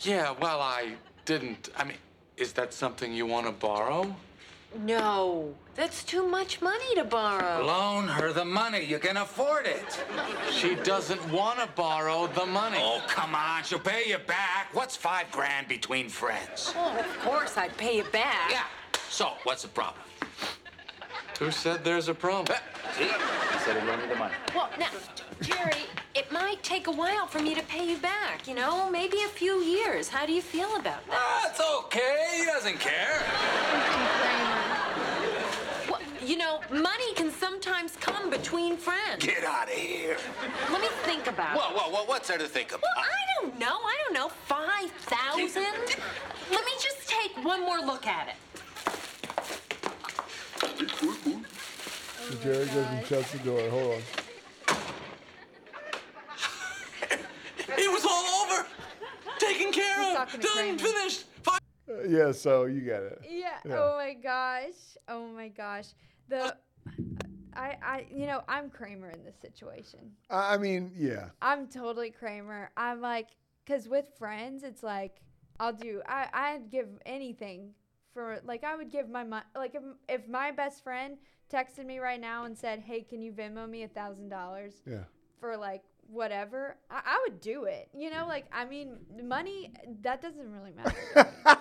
Speaker 4: Yeah, well, I didn't. I mean, is that something you want to borrow?
Speaker 5: No, that's too much money to borrow.
Speaker 6: Loan her the money. You can afford it.
Speaker 4: She doesn't want to borrow the money.
Speaker 6: Oh, come on. She'll pay you back. What's five grand between friends?
Speaker 5: Oh, of course I'd pay you back.
Speaker 6: Yeah. So, what's the problem?
Speaker 4: Who said there's a problem?
Speaker 6: See? I said he'd lend me the money.
Speaker 5: Well, now, Jerry, it might take a while for me to pay you back, you know? Maybe a few years. How do you feel about that?
Speaker 6: Ah, That's okay. He doesn't care.
Speaker 5: Well, you know, money can sometimes come between friends.
Speaker 6: Get out of here.
Speaker 5: Let me think about it.
Speaker 6: Whoa, whoa, whoa. What's there to think about?
Speaker 5: Well, I don't know. I don't know. 5,000? Let me just take one more look at it.
Speaker 3: So Jerry goes and shuts the door. Hold on.
Speaker 4: It was all over. Taken care
Speaker 2: He's
Speaker 4: of.
Speaker 2: to
Speaker 4: Done.
Speaker 2: Kramer.
Speaker 4: Finished. Fine.
Speaker 3: Uh, yeah, so you get it.
Speaker 2: Yeah.
Speaker 3: Yeah.
Speaker 2: Oh my gosh. Oh my gosh. The I I you know I'm Kramer in this situation.
Speaker 3: I I mean, yeah.
Speaker 2: I'm totally Kramer. I'm like, cause with friends, it's like I'll do. I I'd give anything for like I would give my money. Like if if my best friend texted me right now and said, "Hey, can you Venmo me a thousand dollars
Speaker 3: Yeah.
Speaker 2: for like whatever?" I, I would do it. You know, like I mean, money that doesn't really matter.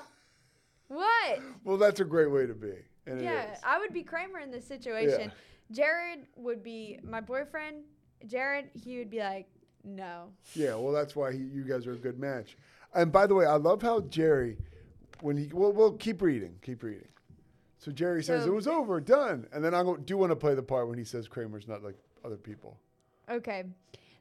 Speaker 2: what?
Speaker 3: Well, that's a great way to be. And
Speaker 2: Yeah,
Speaker 3: is.
Speaker 2: I would be Kramer in this situation. Jared would be my boyfriend. Jared, he would be like, no.
Speaker 3: Yeah, well, that's why he, you guys are a good match. And by the way, I love how Jerry, when he, well, well keep reading, keep reading. So Jerry says
Speaker 2: So-
Speaker 3: it was over, done, and then I go- do want to play the part when he says Kramer's not like other people.
Speaker 2: Okay.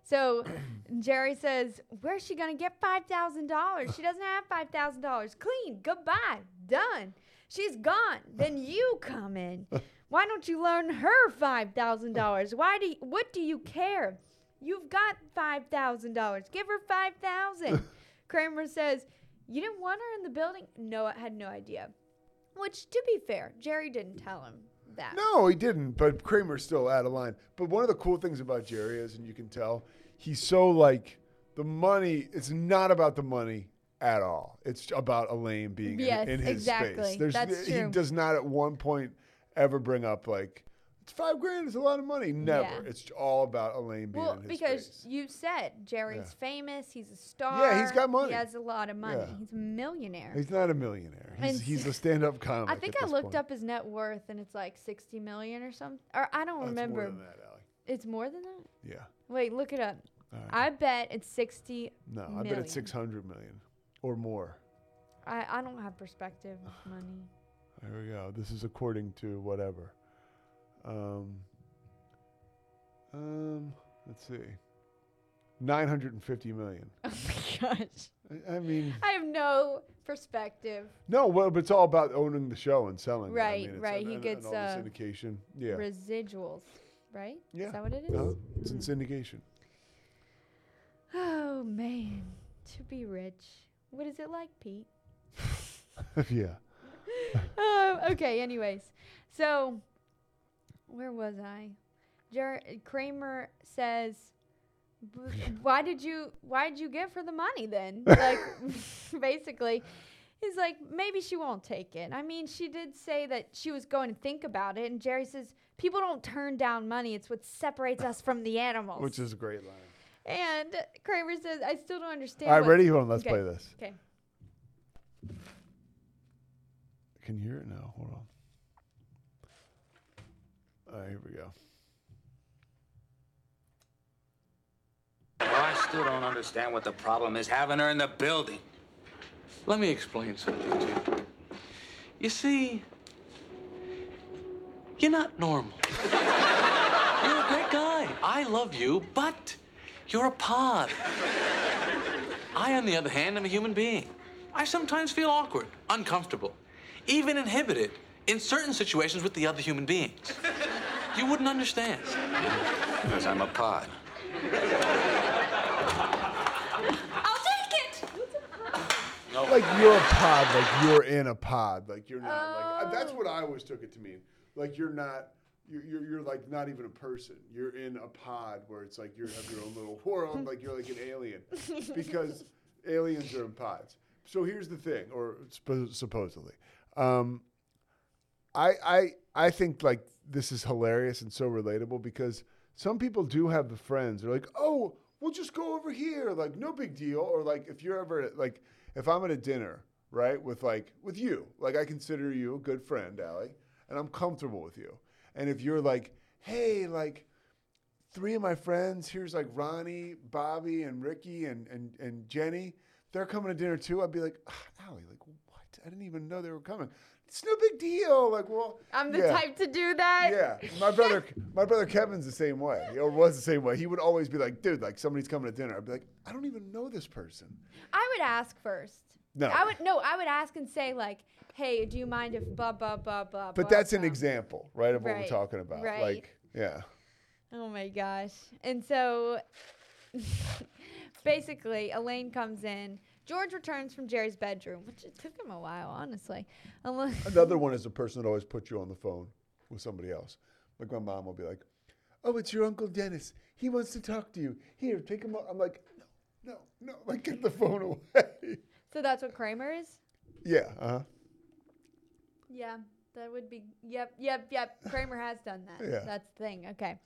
Speaker 2: So Jerry says, Where's she going to get $5,000? She doesn't have $5,000. Clean. Goodbye. Done. She's gone. Then you come in. Why don't you loan her $5,000? Why do you, what do you care? You've got $5,000. Give her 5000 Kramer says, You didn't want her in the building? No, I had no idea. Which, to be fair, Jerry didn't tell him that.
Speaker 3: No, he didn't, but Kramer's still out of line. But one of the cool things about Jerry is, and you can tell, he's so like the money. It's not about the money at all. It's about Elaine being in-
Speaker 2: Yes,
Speaker 3: in, his
Speaker 2: exactly.
Speaker 3: space. There's,
Speaker 2: That's
Speaker 3: he
Speaker 2: true.
Speaker 3: does not at one point ever bring up like five grand. is a lot of money. Never.
Speaker 2: Yeah.
Speaker 3: It's all about Elaine being
Speaker 2: Well,
Speaker 3: his
Speaker 2: because
Speaker 3: space.
Speaker 2: you said Jerry's
Speaker 3: Yeah.
Speaker 2: famous, he's a star.
Speaker 3: Yeah, he's got money.
Speaker 2: He has a lot of money.
Speaker 3: Yeah.
Speaker 2: He's a millionaire.
Speaker 3: He's not a millionaire. He's, he's a stand-up comic.
Speaker 2: I think I looked
Speaker 3: point.
Speaker 2: up his net worth and it's like 60 million or something. Or I don't
Speaker 3: Oh, it's
Speaker 2: remember.
Speaker 3: more than that, Allie.
Speaker 2: It's more than that?
Speaker 3: Yeah.
Speaker 2: Wait, look it up.
Speaker 3: Right.
Speaker 2: I bet it's 60
Speaker 3: No, I bet it's six hundred million or more.
Speaker 2: I, I don't have perspective with money.
Speaker 3: There we go. This is according to whatever. Um, um, let's see. 950 million.
Speaker 2: Oh my gosh.
Speaker 3: I, I mean,
Speaker 2: I have no perspective.
Speaker 3: no, well, but it's all about owning the show and selling. it. I
Speaker 2: Right,
Speaker 3: mean,
Speaker 2: right.
Speaker 3: and-
Speaker 2: He
Speaker 3: and-
Speaker 2: gets,
Speaker 3: all
Speaker 2: uh,
Speaker 3: syndication. Yeah.
Speaker 2: Residuals, right?
Speaker 3: Yeah.
Speaker 2: Is that what it is?
Speaker 3: Uh-huh. It's in syndication.
Speaker 2: Oh man, to be rich. What is it like, Pete?
Speaker 3: yeah.
Speaker 2: oh, okay. Anyways, so where was I? Jer- Kramer says, "Why did you? Why did you get for the money then?" Like, basically, he's like, "Maybe she won't take it." I mean, she did say that she was going to think about it, and Jerry says, "People don't turn down money. It's what separates us from the animals."
Speaker 3: Which is a great line.
Speaker 2: And Kramer says, "I still don't understand."
Speaker 3: All right, ready? Hold on. Let's
Speaker 2: Okay,
Speaker 3: play this.
Speaker 2: Okay.
Speaker 3: Can you hear it now? Hold. All right, here we go.
Speaker 6: Well, I still don't understand what the problem is having her in the building.
Speaker 4: Let me explain something to you. You see, you're not normal. you're a great guy. I love you, but you're a pod. I, on the other hand, am a human being. I sometimes feel awkward, uncomfortable, even inhibited in certain situations with the other human beings. You wouldn't understand.
Speaker 6: Because I'm a pod.
Speaker 5: I'll take it. No.
Speaker 3: Like you're a pod, like you're in a pod, like you're not. Like uh, that's
Speaker 2: Oh.
Speaker 3: what I always took it to mean. Like you're not. You're, you're, you're like not even a person. You're in a pod where it's like you have your own little world, like you're like an alien, because aliens are in pods. So here's the thing, or suppo- supposedly, um, I I I think like this is hilarious and so relatable because some people do have the friends. They're like, oh, we'll just go over here, like no big deal. Or like if you're ever like if I'm at a dinner, right, with like with you, like I consider you a good friend, Allie, and I'm comfortable with you. And if you're like, hey, like three of my friends, here's like Ronnie, Bobby, and Ricky, and and and Jenny, they're coming to dinner too. I'd be like, ah, Allie, like what? I didn't even know they were coming. It's no big deal. Like, well,
Speaker 2: I'm the
Speaker 3: yeah.
Speaker 2: type to do that.
Speaker 3: Yeah, my brother, my brother Kevin's the same way, or was the same way. He would always be like, "Dude, like somebody's coming to dinner." I'd be like, "I don't even know this person."
Speaker 2: I would ask first.
Speaker 3: No.
Speaker 2: I would no. I would ask and say like, "Hey, do you mind if blah blah blah blah?"
Speaker 3: But
Speaker 2: blah,
Speaker 3: that's an
Speaker 2: blah."
Speaker 3: example, right, of what
Speaker 2: Right,
Speaker 3: we're talking about.
Speaker 2: right.
Speaker 3: Like, yeah,
Speaker 2: Oh my gosh! And so, basically, Elaine comes in. George returns from Jerry's bedroom, which it took him a while, honestly.
Speaker 3: Another one is the person that always puts you on the phone with somebody else. Like my mom will be like, "Oh, it's your uncle Dennis. He wants to talk to you. Here, take him." Out. I'm like, "No, no, no! Like, get the phone away."
Speaker 2: so that's what Kramer is.
Speaker 3: yeah, uh huh.
Speaker 2: Yeah, that would be. Yep, yep, yep. Kramer has done that.
Speaker 3: Yeah.
Speaker 2: That's the thing. Okay.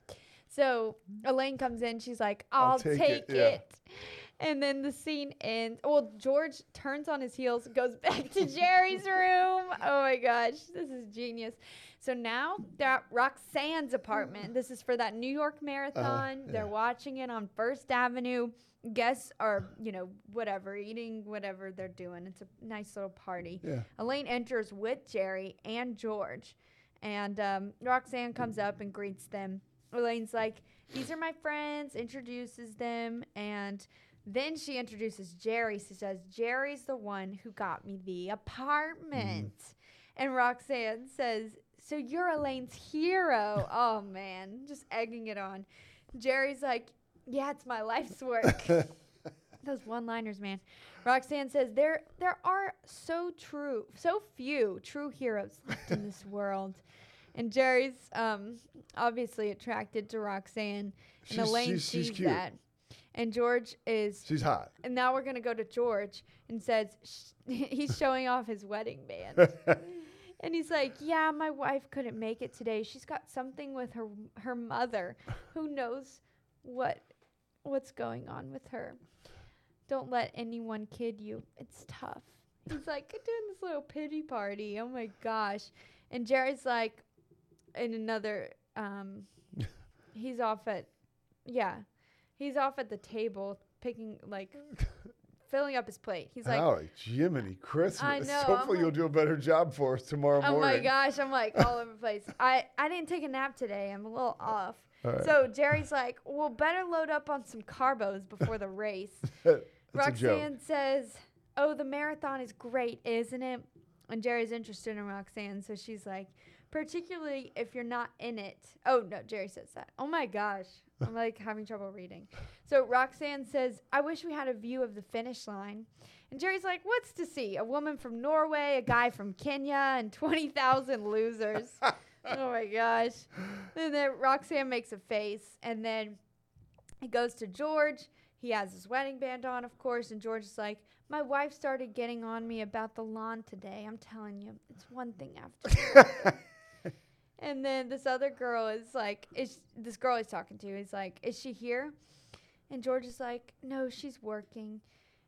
Speaker 2: So Elaine comes in. She's like,
Speaker 3: I'll
Speaker 2: I'll,
Speaker 3: take
Speaker 2: take,
Speaker 3: it,
Speaker 2: it.
Speaker 3: yeah.
Speaker 2: And then the scene ends. Well, George turns on his heels, goes back to Jerry's room. Oh my gosh, this is genius. So now they're at Roxanne's apartment. This is for that New York marathon. They're watching it on First Avenue. Guests are, you know, whatever, eating whatever they're doing. It's a nice little party.
Speaker 3: Yeah.
Speaker 2: Elaine enters with Jerry and George, and um, Roxanne comes up and greets them. Elaine's like, "These are my friends," introduces them, and then she introduces Jerry. She says, "Jerry's the one who got me the apartment," and Roxanne says, "So you're Elaine's hero." oh man, just egging it on. Jerry's like, "Yeah, it's my life's work." Those one-liners, man. Roxanne says there there are so true, so few true heroes left in this world. And Jerry's um, obviously attracted to Roxanne, and
Speaker 3: She's-
Speaker 2: Elaine
Speaker 3: she's- she's
Speaker 2: sees
Speaker 3: cute.
Speaker 2: that. And George is
Speaker 3: She's hot.
Speaker 2: and now we're gonna go to George and says sh- he's showing off his wedding band. and he's like, "Yeah, my wife couldn't make it today. She's got something with her her mother. Who knows what what's going on with her? Don't let anyone kid you. It's tough." He's like doing this little pity party. Oh my gosh. And Jerry's like in another um he's off at yeah. He's off at the table picking like filling up his plate. He's like
Speaker 3: Holy Jiminy Christmas.
Speaker 2: know, I'm
Speaker 3: Hopefully you'll do a better job for us tomorrow
Speaker 2: Oh
Speaker 3: morning.
Speaker 2: Oh my gosh, I'm like all over the place. I I didn't take a nap today. I'm a little off.
Speaker 3: Right.
Speaker 2: So Jerry's like, "Well, better load up on some carbos before the race."
Speaker 3: That's a joke.
Speaker 2: Roxanne says, "Oh, the marathon is great, isn't it?" And Jerry's interested in Roxanne, so she's like, "Particularly if you're not in it." Oh no, Jerry says that. Oh my gosh, I'm like having trouble reading. So Roxanne says, "I wish we had a view of the finish line." And Jerry's like, "What's to see? A woman from Norway, a guy from Kenya, and twenty thousand losers." oh my gosh. And then Roxanne makes a face, and then he goes to George. He has his wedding band on, of course, and George is like, My wife started getting on me about the lawn today. I'm telling you, it's one thing after another." and then this other girl is like, is this girl he's talking to, is like, Is she here? And George is like, No, she's working.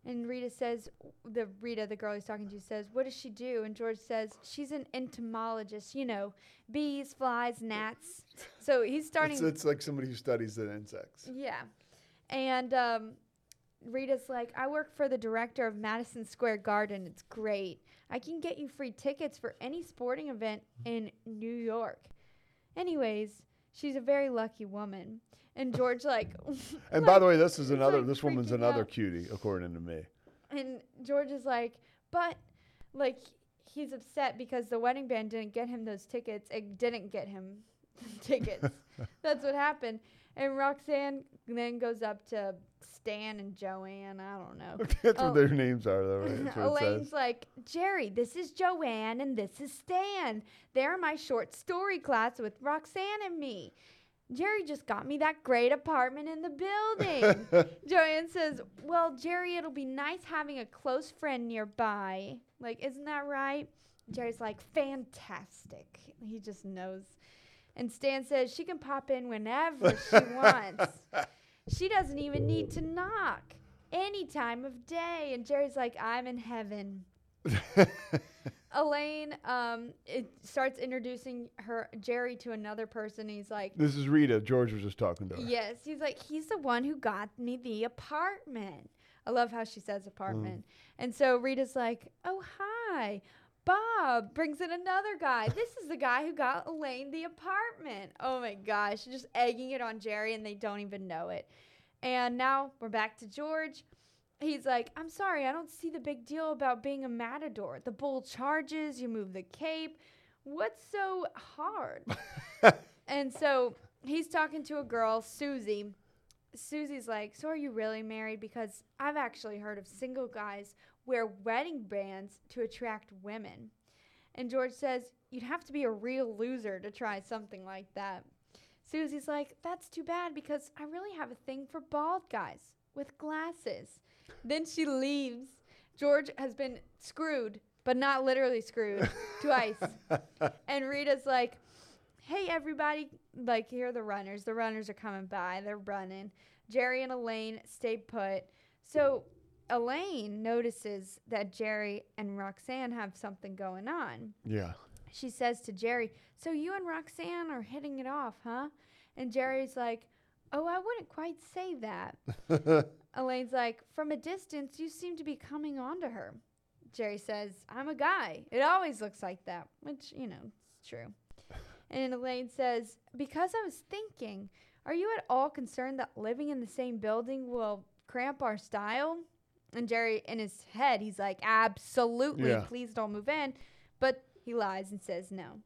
Speaker 2: And Rita says, the Rita, the girl he's talking to, says, What does she do? And George says, She's an entomologist, you know, bees, flies, gnats. So he's starting.
Speaker 3: It's, it's like somebody who studies the insects.
Speaker 2: Yeah. And um, Rita's like, I work for the director of Madison Square Garden. It's great. I can get you free tickets for any sporting event in New York. Anyways, she's a very lucky woman. And George, like,
Speaker 3: And by the way, this is another.
Speaker 2: like,
Speaker 3: this woman's another
Speaker 2: out.
Speaker 3: cutie, according to me.
Speaker 2: And George is like, but like he's upset because the wedding band didn't get him those tickets. It didn't get him tickets. That's what happened. And Roxanne then goes up to Stan and Joanne. I don't know.
Speaker 3: That's
Speaker 2: Oh.
Speaker 3: what their names are, though. Right? That's what it
Speaker 2: Elaine's like, Jerry, this is Joanne and this is Stan. They're my short story class with Roxanne and me. Jerry just got me that great apartment in the building. Joanne says, Well, Jerry, it'll be nice having a close friend nearby. Like, isn't that right? Jerry's like, Fantastic. He just knows. And Stan says she can pop in whenever she wants. She doesn't even need to knock any time of day. And Jerry's like, I'm in heaven. Elaine um, it starts introducing her Jerry to another person. He's like,
Speaker 3: This is Rita. George was just talking to her.
Speaker 2: Yes, he's like, he's the one who got me the apartment. I love how she says apartment. And so Rita's like, Oh, hi. Bob brings in another guy. This is the guy who got Elaine the apartment. Oh my gosh, just egging it on Jerry, and they don't even know it. And now we're back to George. He's like, I'm sorry, I don't see the big deal about being a matador. The bull charges, you move the cape. What's so hard? and so he's talking to a girl, Susie. Susie's like, So are you really married? Because I've actually heard of single guys wear wedding bands to attract women. And George says, You'd have to be a real loser to try something like that. Susie's like, That's too bad because I really have a thing for bald guys with glasses. Then she leaves. George has been screwed, but not literally screwed, twice. And Rita's like, hey, everybody. Like, here are the runners. The runners are coming by. They're running. Jerry and Elaine stay put. So Elaine notices that Jerry and Roxanne have something going on
Speaker 3: Yeah.
Speaker 2: she says to Jerry, So you and Roxanne are hitting it off, huh? And Jerry's like, Oh, I wouldn't quite say that. Elaine's like, From a distance, you seem to be coming on to her. Jerry says, I'm a guy. It always looks like that, which, you know, it's true. And Elaine says, Because I was thinking, are you at all concerned that living in the same building will cramp our style? And Jerry, in his head, he's like, Absolutely.
Speaker 3: Yeah.
Speaker 2: Please don't move in. But he lies and says no.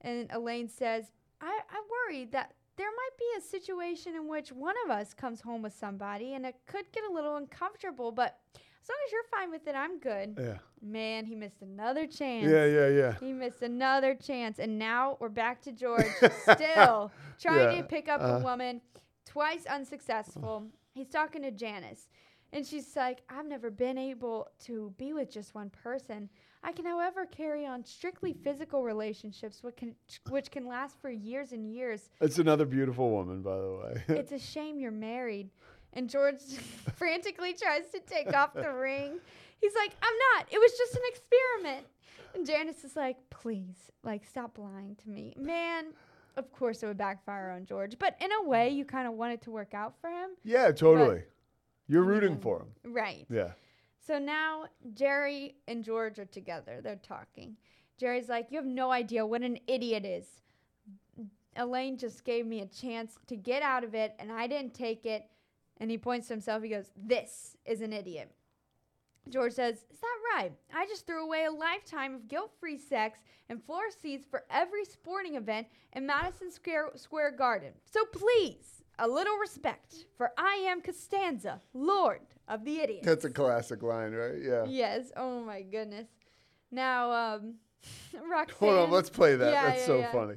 Speaker 2: And Elaine says, I, I worry that there might be a situation in which one of us comes home with somebody and it could get a little uncomfortable, but as long as you're fine with it, I'm good.
Speaker 3: Yeah.
Speaker 2: Man, he missed another chance.
Speaker 3: Yeah, yeah, yeah.
Speaker 2: He missed another chance. And now we're back to George, still trying
Speaker 3: Yeah,
Speaker 2: to pick up
Speaker 3: uh.
Speaker 2: a woman, twice unsuccessful. he's talking to Janice, and she's like, I've never been able to be with just one person. I can, however, carry on strictly physical relationships, which can, which can last for years and years.
Speaker 3: It's another beautiful woman, by the way.
Speaker 2: it's a shame you're married. And George frantically tries to take off the ring. He's like, I'm not. It was just an experiment. And Janice is like, please, like, stop lying to me. Man, of course it would backfire on George. But in a way, you kind of want it to work out for him.
Speaker 3: yeah, totally. You're
Speaker 2: Yeah.
Speaker 3: rooting for him.
Speaker 2: Right.
Speaker 3: Yeah.
Speaker 2: So now Jerry and George are together. They're talking. Jerry's like, You have no idea what an idiot is. Elaine just gave me a chance to get out of it, and I didn't take it. And he points to himself. He goes, This is an idiot. George says, Is that right? I just threw away a lifetime of guilt free sex and floor seats for every sporting event in Madison Square, Square Garden. So please, a little respect, for I am Costanza, Lord of the Idiots.
Speaker 3: That's a classic line, right? Yeah.
Speaker 2: Yes. Oh my goodness. Now, um, Roxanne.
Speaker 3: Hold on, let's play that.
Speaker 2: Yeah,
Speaker 3: That's
Speaker 2: yeah,
Speaker 3: so
Speaker 2: yeah.
Speaker 3: funny.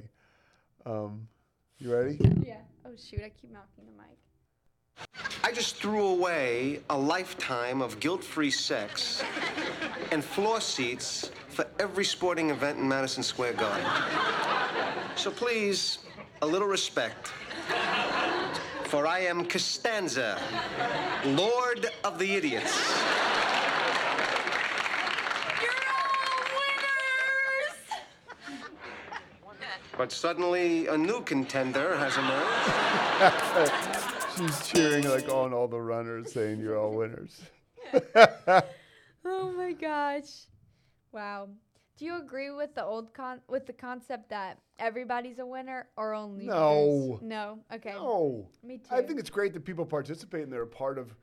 Speaker 3: Um, you ready?
Speaker 2: Yeah. Oh shoot! I keep knocking the mic.
Speaker 7: I just threw away a lifetime of guilt-free sex and floor seats for every sporting event in Madison Square Garden. So please, a little respect. For I am Costanza, Lord of the Idiots. You're all winners! But suddenly, a new contender has emerged.
Speaker 3: She's cheering like on all the runners, saying you're all winners.
Speaker 2: Oh my gosh! Wow. Do you agree with the old con with the concept that everybody's a winner or only
Speaker 3: No.
Speaker 2: No. Okay.
Speaker 3: No.
Speaker 2: Me too.
Speaker 3: I think it's great that people participate and they're a part of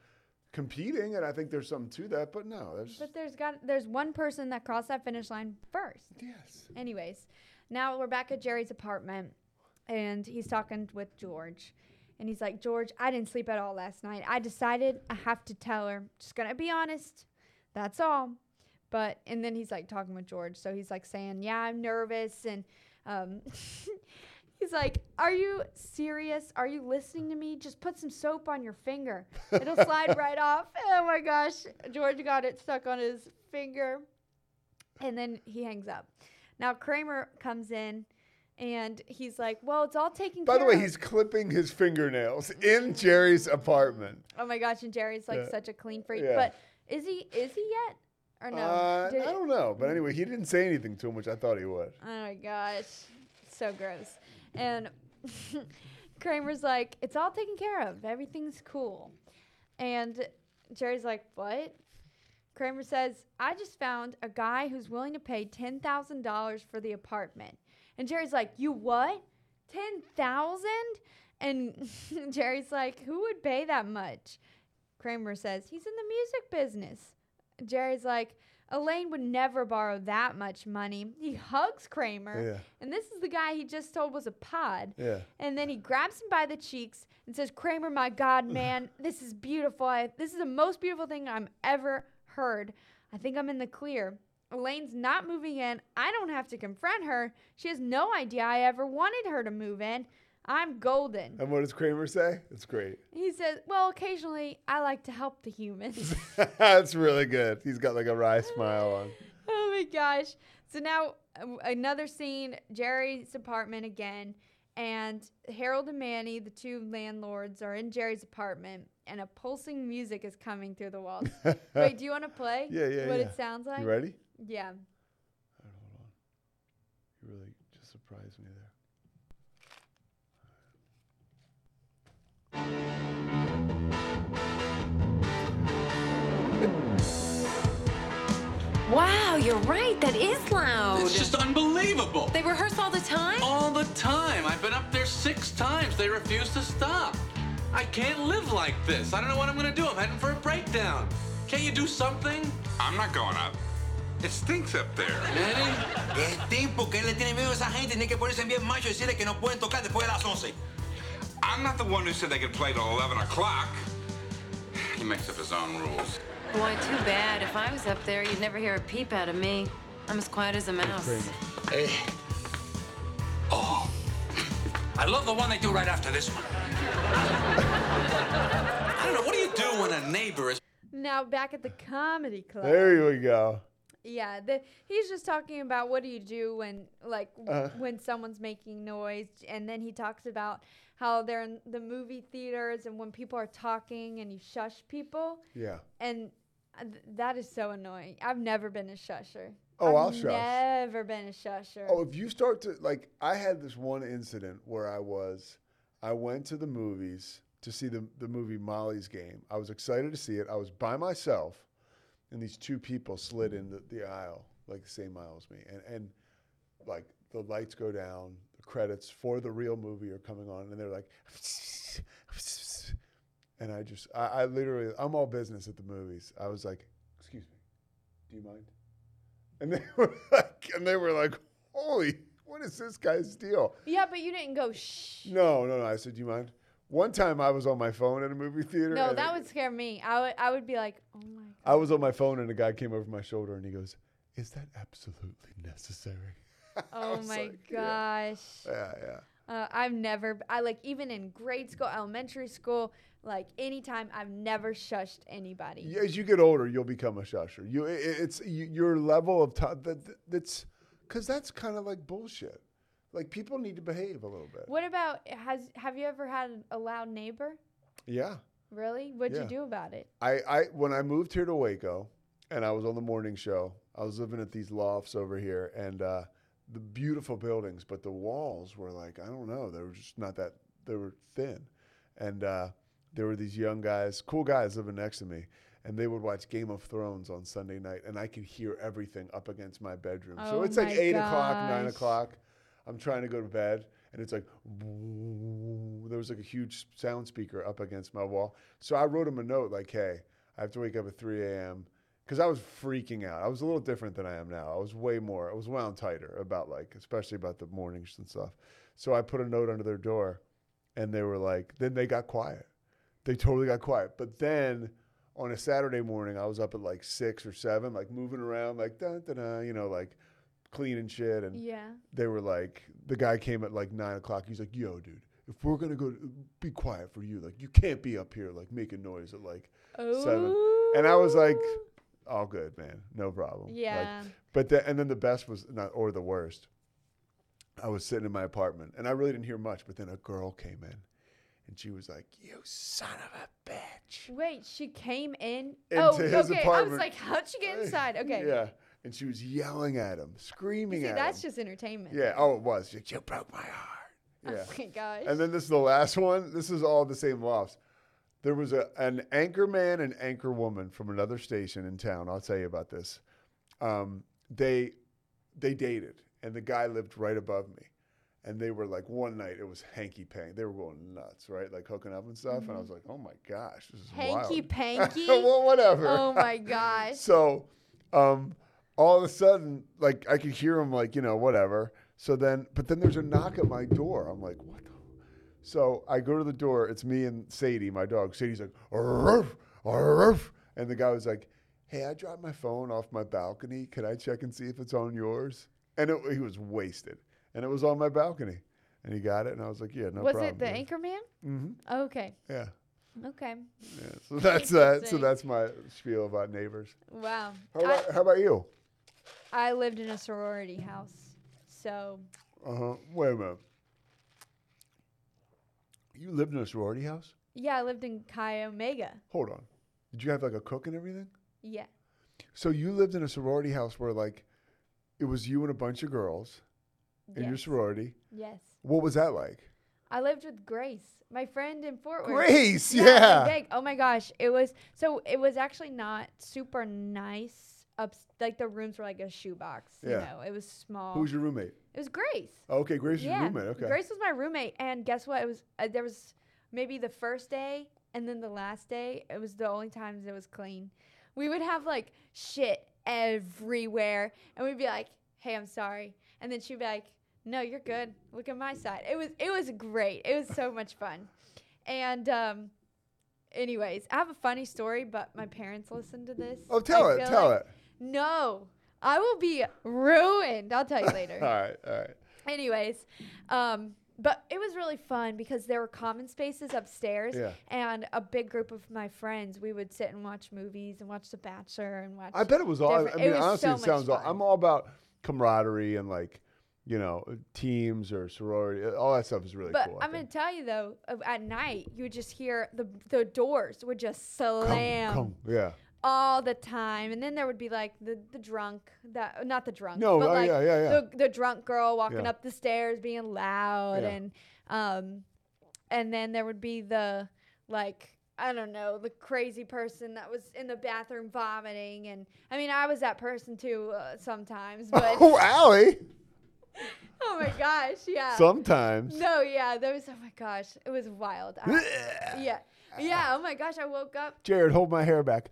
Speaker 3: competing, and I think there's something to that. But no, there's
Speaker 2: But there's got there's one person that crossed that finish line first.
Speaker 3: yes.
Speaker 2: Anyways, now we're back at Jerry's apartment, and he's talking with George, and he's like, George, I didn't sleep at all last night. I decided I have to tell her. Just gonna be honest. That's all. But and then he's like talking with George, so he's like saying, Yeah, I'm nervous, and um, he's like, Are you serious? Are you listening to me? Just put some soap on your finger. It'll slide right off. Oh my gosh, George got it stuck on his finger, and then he hangs up. Now Kramer comes in and he's like, "Well, it's all taken
Speaker 3: By the way,
Speaker 2: of."
Speaker 3: he's clipping his fingernails in Jerry's apartment.
Speaker 2: oh my gosh, and Jerry's like
Speaker 3: Yeah.
Speaker 2: such a clean freak.
Speaker 3: Yeah.
Speaker 2: But is he is he yet or no?
Speaker 3: Uh, I don't know, but anyway, he didn't say anything to him, which I thought he would.
Speaker 2: Oh my gosh, so gross. And Kramer's like, "It's all taken care of. Everything's cool." And Jerry's like, "What?" Kramer says, "I just found a guy who's willing to pay ten thousand dollars for the apartment." And Jerry's like, "You what? Ten thousand? And Jerry's like, "Who would pay that much?" Kramer says, "He's in the music business." Jerry's like, Elaine would never borrow that much money. He hugs Kramer.
Speaker 3: Yeah.
Speaker 2: And this is the guy he just told was a pod.
Speaker 3: Yeah.
Speaker 2: And then he grabs him by the cheeks and says, Kramer, my God, man, this is beautiful. I, this is the most beautiful thing I'm ever heard. I think I'm in the clear. Elaine's not moving in. I don't have to confront her. She has no idea I ever wanted her to move in. I'm golden.
Speaker 3: And what does Kramer say? It's great.
Speaker 2: He says, Well, occasionally I like to help the humans.
Speaker 3: That's really good. He's got like a wry smile on.
Speaker 2: oh my gosh. So now another scene, Jerry's apartment again, and Harold and Manny, the two landlords, are in Jerry's apartment, and a pulsing music is coming through the walls. Wait, do you want to play?
Speaker 3: Yeah, yeah,
Speaker 2: What
Speaker 3: yeah.
Speaker 2: it sounds like?
Speaker 3: You ready?
Speaker 2: Yeah. Hold on.
Speaker 3: You really just surprised me there.
Speaker 5: Wow, you're right. That is loud.
Speaker 4: It's just unbelievable.
Speaker 5: They rehearse all the time?
Speaker 4: All the time. I've been up there six times. They refuse to stop. I can't live like this. I don't know what I'm gonna do. I'm heading for a breakdown. Can't you do something?
Speaker 6: I'm not going up. It stinks up there.
Speaker 4: Manny?
Speaker 8: Es tiempo que él le tiene miedo a esa gente. Tiene que ponerse bien macho y decirle que no pueden tocar después de las 11.
Speaker 6: I'm not the one who said they could play till 11 o'clock. He makes up his own rules.
Speaker 5: Boy, too bad. If I was up there, you'd never hear a peep out of me. I'm as quiet as a mouse.
Speaker 8: Eh,
Speaker 6: Oh,
Speaker 8: I love the one they do right after this one. I don't know. What do you do when
Speaker 4: a neighbor is.
Speaker 2: Now back at the comedy club.
Speaker 3: There we go.
Speaker 2: Yeah, the, he's just talking about what do you do when like
Speaker 3: Uh.
Speaker 2: when someone's making noise, and then he talks about how they're in the movie theaters and when people are talking and you shush people,
Speaker 3: Yeah.
Speaker 2: and uh, th- that is so annoying. I've never been a shusher.
Speaker 3: Oh,
Speaker 2: I've
Speaker 3: I'll shush.
Speaker 2: Never been a shusher.
Speaker 3: Oh, if you start to like, I had this one incident where I was, I went to the movies to see the the movie Molly's Game. I was excited to see it. I was by myself, and these two people slid in the, the aisle, like the same aisle as me, and and like the lights go down, credits for the real movie are coming on, and they're like, and I just, I, I literally, I'm all business at the movies. I was like, excuse me, do you mind? And they were like, and they were like, holy, what is this guy's deal?
Speaker 2: yeah, but you didn't go shh.
Speaker 3: No, no, no. I said, do you mind? One time I was on my phone at a movie theater.
Speaker 2: No, that
Speaker 3: it-
Speaker 2: would scare me. I would I would be like, oh my.
Speaker 3: I was on my phone and a guy came over my shoulder and he goes, is that absolutely necessary?
Speaker 2: Oh my
Speaker 3: like,
Speaker 2: gosh.
Speaker 3: Yeah, yeah.
Speaker 2: Uh, I've never, I like even in grade school, elementary school, like anytime, I've never shushed anybody.
Speaker 3: As you get older, you'll become a shusher. You, i- i- it's y- your level of time that that- that's because that's kind of like bullshit. Like people need to behave a little bit.
Speaker 2: What about has have you ever had a loud neighbor?
Speaker 3: Yeah.
Speaker 2: Really? What'd
Speaker 3: Yeah.
Speaker 2: you do about it?
Speaker 3: I, I when I moved here to Waco, and I was on the morning show. I was living at these lofts over here, and uh, the beautiful buildings, but the walls were like I don't know, they were just not that. They were thin, and uh, there were these young guys, cool guys living next to me, and they would watch Game of Thrones on Sunday night, and I could hear everything up against my bedroom.
Speaker 2: Oh so
Speaker 3: it's like eight o'clock, nine o'clock. I'm trying to go to bed, and it's like there was like a huge sound speaker up against my wall. So I wrote him a note like, "Hey, I have to wake up at 3 a.m." Because I was freaking out. I was a little different than I am now. I was way more. I was wound tighter about like, especially about the mornings and stuff. So I put a note under their door, and they were like, then they got quiet. They totally got quiet. But then on a Saturday morning, I was up at like six or seven, like moving around, like da da da, you know, like cleaning shit, and
Speaker 2: Yeah.
Speaker 3: they were like, the guy came at like nine o'clock. He's like, "Yo, dude, if we're gonna go, be quiet for you. Like, you can't be up here like making noise at like seven. And I was like, "All good, man, no problem." Like,
Speaker 2: Yeah.
Speaker 3: but the, and then the best was not, or the worst. I was sitting in my apartment, and I really didn't hear much. But then a girl came in, and she was like, "You son of a bitch."
Speaker 2: Wait, she came in.
Speaker 3: Into
Speaker 2: oh,
Speaker 3: his
Speaker 2: okay. I was like, how'd she get inside? Okay.
Speaker 3: Yeah, and she was yelling at him, screaming
Speaker 2: See,
Speaker 3: at
Speaker 2: that's
Speaker 3: him.
Speaker 2: That's just entertainment.
Speaker 3: Yeah. Oh, it was. Like, You broke my heart. Oh yeah.
Speaker 2: Oh my gosh.
Speaker 3: And then this is the last one. This is all the same lofts. There was a an anchor man and anchor woman from another station in town. I'll tell you about this. Um, they they dated, and the guy lived right above me. And they were like one night it was hanky panky. They were going nuts, right? Like hooking up and stuff. And I was like, oh my gosh, this is
Speaker 2: Hanky
Speaker 3: wild.
Speaker 2: panky.
Speaker 3: well, whatever.
Speaker 2: Oh my gosh.
Speaker 3: So, um, all of a sudden, like I could hear him, like you know, whatever. So then, but then there's a knock at my door. I'm like, what? So I go to the door. It's me and Sadie, my dog. Sadie's like, arf, arf. and the guy was like, hey, I dropped my phone off my balcony. Can I check and see if it's on yours? And it, he was wasted, and it was on my balcony. And he got it, and I was like, yeah, no
Speaker 2: was
Speaker 3: problem.
Speaker 2: it the anchor man?
Speaker 3: Mm-hmm.
Speaker 2: Okay.
Speaker 3: Yeah.
Speaker 2: Okay.
Speaker 3: Yeah. So that's that. So that's my spiel about neighbors.
Speaker 2: Wow.
Speaker 3: How about, how about you?
Speaker 2: I, I lived in a sorority house. So,
Speaker 3: Uh huh. Wait a minute. You lived in a sorority house?
Speaker 2: yeah, I lived in Chi Omega.
Speaker 3: Hold on. Did you have like a cook and everything?
Speaker 2: Yeah.
Speaker 3: So you lived in a sorority house where like it was you and a bunch of girls in your sorority.
Speaker 2: Yes.
Speaker 3: What was that like?
Speaker 2: I lived with Grace, my friend in Fort Worth.
Speaker 3: Grace,
Speaker 2: in
Speaker 3: yeah.
Speaker 2: Oh my gosh, it was so. It was actually not super nice. Up like the rooms were like a shoebox. You know, it was small.
Speaker 3: Who was your roommate?
Speaker 2: It was Grace.
Speaker 3: Oh, okay, Grace was
Speaker 2: yeah,
Speaker 3: your roommate. Okay.
Speaker 2: Grace was my roommate, and guess what? It was uh, there was maybe the first day and then the last day. It was the only times it was clean. We would have like shit everywhere, and we'd be like, "Hey, I'm sorry," and then she'd be like, "No, you're good. Look at my side." It was it was great. It was so much fun, and um. Anyways, I have a funny story, but my parents listened to this.
Speaker 3: Oh, tell
Speaker 2: I
Speaker 3: it, tell
Speaker 2: like-
Speaker 3: it.
Speaker 2: No, I will be ruined. I'll tell you later.
Speaker 3: all right, all right.
Speaker 2: Anyways, um, but it was really fun because there were common spaces upstairs,
Speaker 3: Yeah.
Speaker 2: and a big group of my friends. We would sit and watch movies and watch The Bachelor and watch.
Speaker 3: I bet it was all. I
Speaker 2: different-
Speaker 3: mean,
Speaker 2: was
Speaker 3: honestly,
Speaker 2: so
Speaker 3: it
Speaker 2: much
Speaker 3: sounds. All,
Speaker 2: fun.
Speaker 3: I'm all about camaraderie and like, you know, teams or sorority. All that stuff is really
Speaker 2: But
Speaker 3: cool. I
Speaker 2: I'm gonna
Speaker 3: think.
Speaker 2: tell you though, uh, at night you would just hear the the doors would just slam
Speaker 3: yeah.
Speaker 2: All the time, and then there would be like the the drunk that not the drunk,
Speaker 3: No,
Speaker 2: but
Speaker 3: oh,
Speaker 2: like
Speaker 3: yeah, yeah, yeah.
Speaker 2: the the drunk girl walking
Speaker 3: Yeah.
Speaker 2: up the stairs being loud,
Speaker 3: Yeah.
Speaker 2: and um, and then there would be the like. I don't know, the crazy person that was in the bathroom vomiting. And I mean, I was that person too uh, sometimes, but
Speaker 3: Oh, Allie.
Speaker 2: oh my gosh, yeah.
Speaker 3: Sometimes.
Speaker 2: No, yeah, there was. Oh my gosh, it was wild. I- yeah, yeah. Oh my gosh, I woke up.
Speaker 3: Jared, hold my hair back.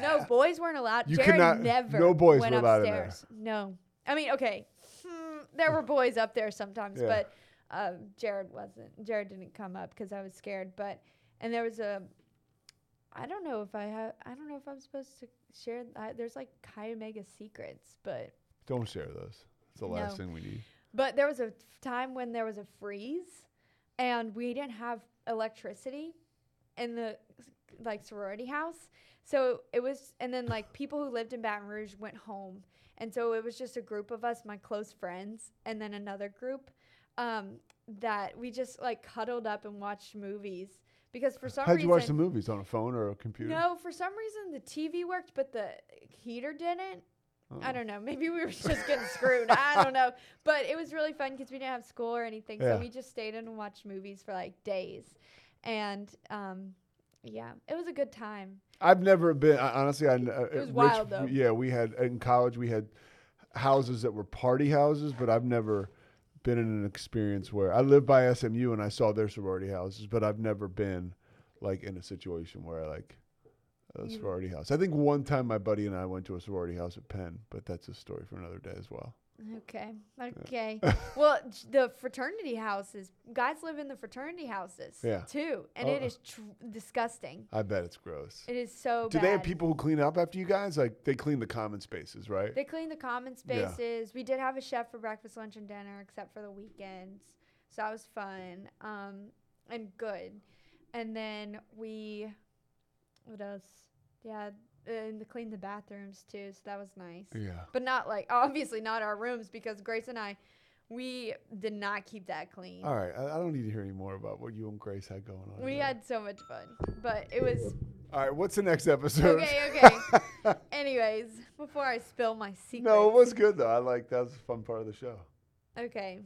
Speaker 2: No, boys weren't allowed.
Speaker 3: You
Speaker 2: Jared
Speaker 3: cannot-
Speaker 2: never.
Speaker 3: no boys
Speaker 2: went
Speaker 3: were allowed in there.
Speaker 2: upstairs. No, I mean, okay, hmm, there were boys up there sometimes,
Speaker 3: Yeah.
Speaker 2: but uh, Jared wasn't. Jared didn't come up because I was scared. But and there was a. I don't know if I have. I don't know if I'm supposed to share. I, there's like Chi Omega secrets, but
Speaker 3: Don't share those. It's the last thing we need.
Speaker 2: But there was a f- time when there was a freeze and we didn't have electricity in the like sorority house. So it was and then like people who lived in Baton Rouge went home. And so it was just a group of us, my close friends, and then another group um, that we just like cuddled up and watched movies because for some
Speaker 3: How'd
Speaker 2: reason
Speaker 3: you watch the movies on a phone or a computer?
Speaker 2: no, for some reason the TV worked, but the heater didn't. I
Speaker 3: Oh.
Speaker 2: don't know. Maybe we were just getting screwed. I don't know. But it was really fun because we didn't have school or anything,
Speaker 3: Yeah.
Speaker 2: so we just stayed in and watched movies for like days, and um, yeah, it was a good time.
Speaker 3: I've never been. I, honestly, I. Uh,
Speaker 2: It was
Speaker 3: Rich-
Speaker 2: wild, though.
Speaker 3: Yeah, we had in college. We had houses that were party houses, but I've never been in an experience where I lived by SMU and I saw their sorority houses, but I've never been like in a situation where I like a
Speaker 2: You-
Speaker 3: sorority house. I think one time my buddy and I went to a sorority house at Penn, but that's a story for another day as well.
Speaker 2: Okay. Okay. well, the fraternity houses, guys live in the fraternity houses
Speaker 3: Yeah.
Speaker 2: too, and it
Speaker 3: Oh.
Speaker 2: is tr- disgusting.
Speaker 3: I bet it's gross.
Speaker 2: It is so
Speaker 3: Do
Speaker 2: bad.
Speaker 3: they have people who clean up after you guys? Like they clean the common spaces, right?
Speaker 2: They clean the common
Speaker 3: Yeah.
Speaker 2: spaces. We did have a chef for breakfast, lunch, and dinner, except for the weekends. So that was fun um, and good. And then we, what else? Yeah, and they cleaned the bathrooms too. So that was nice.
Speaker 3: Yeah.
Speaker 2: But not like, obviously not our rooms because Grace and I, we did not keep that clean.
Speaker 3: All right, I, I don't need to hear any more about what you and Grace had going on.
Speaker 2: We
Speaker 3: there.
Speaker 2: had so much fun. But it was,
Speaker 3: All right, what's the next episode?
Speaker 2: okay, okay. Anyways, before I spill my secret.
Speaker 3: no, it was good though. I like that was a fun part of the show.
Speaker 2: Okay.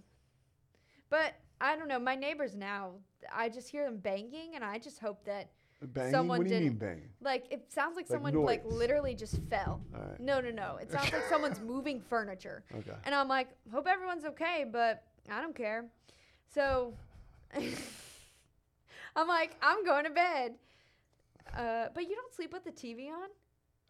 Speaker 2: But I don't know. My neighbors now, I just hear them banging, and I just hope that
Speaker 3: Banging?
Speaker 2: someone
Speaker 3: what do you
Speaker 2: didn't.
Speaker 3: banging?
Speaker 2: Like it sounds like
Speaker 3: Like
Speaker 2: someone like literally just fell.
Speaker 3: Alright.
Speaker 2: No, no, no. It sounds like someone's moving furniture.
Speaker 3: Okay.
Speaker 2: And I'm like, hope everyone's okay, but I don't care. So I'm like, I'm going to bed. Uh, but you don't sleep with the TV on?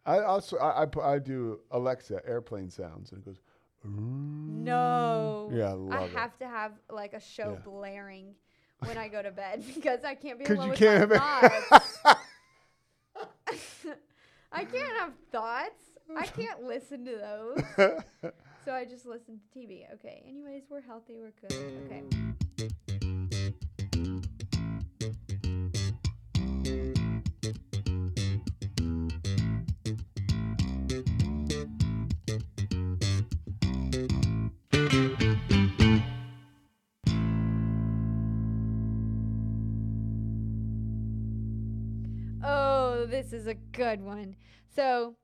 Speaker 3: I also I, I I do Alexa airplane sounds and it goes.
Speaker 2: No.
Speaker 3: Yeah, I love
Speaker 2: I have to have like a show
Speaker 3: Yeah.
Speaker 2: blaring when I go to bed because I can't be alone
Speaker 3: you
Speaker 2: with
Speaker 3: can't
Speaker 2: my
Speaker 3: have
Speaker 2: thoughts. I can't have thoughts. I can't listen to those. so I just listen to TV. Okay. Anyways, we're healthy. We're good. Okay. This is a good one. So,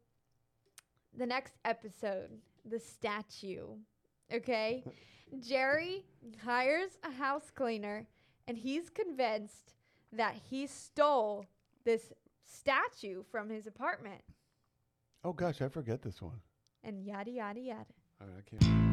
Speaker 2: the next episode, the statue. Okay? Jerry hires a house cleaner and he's convinced that he stole this statue from his apartment.
Speaker 3: Oh gosh, I forget this one.
Speaker 2: And yada, yada, yada.
Speaker 3: All right, I can't.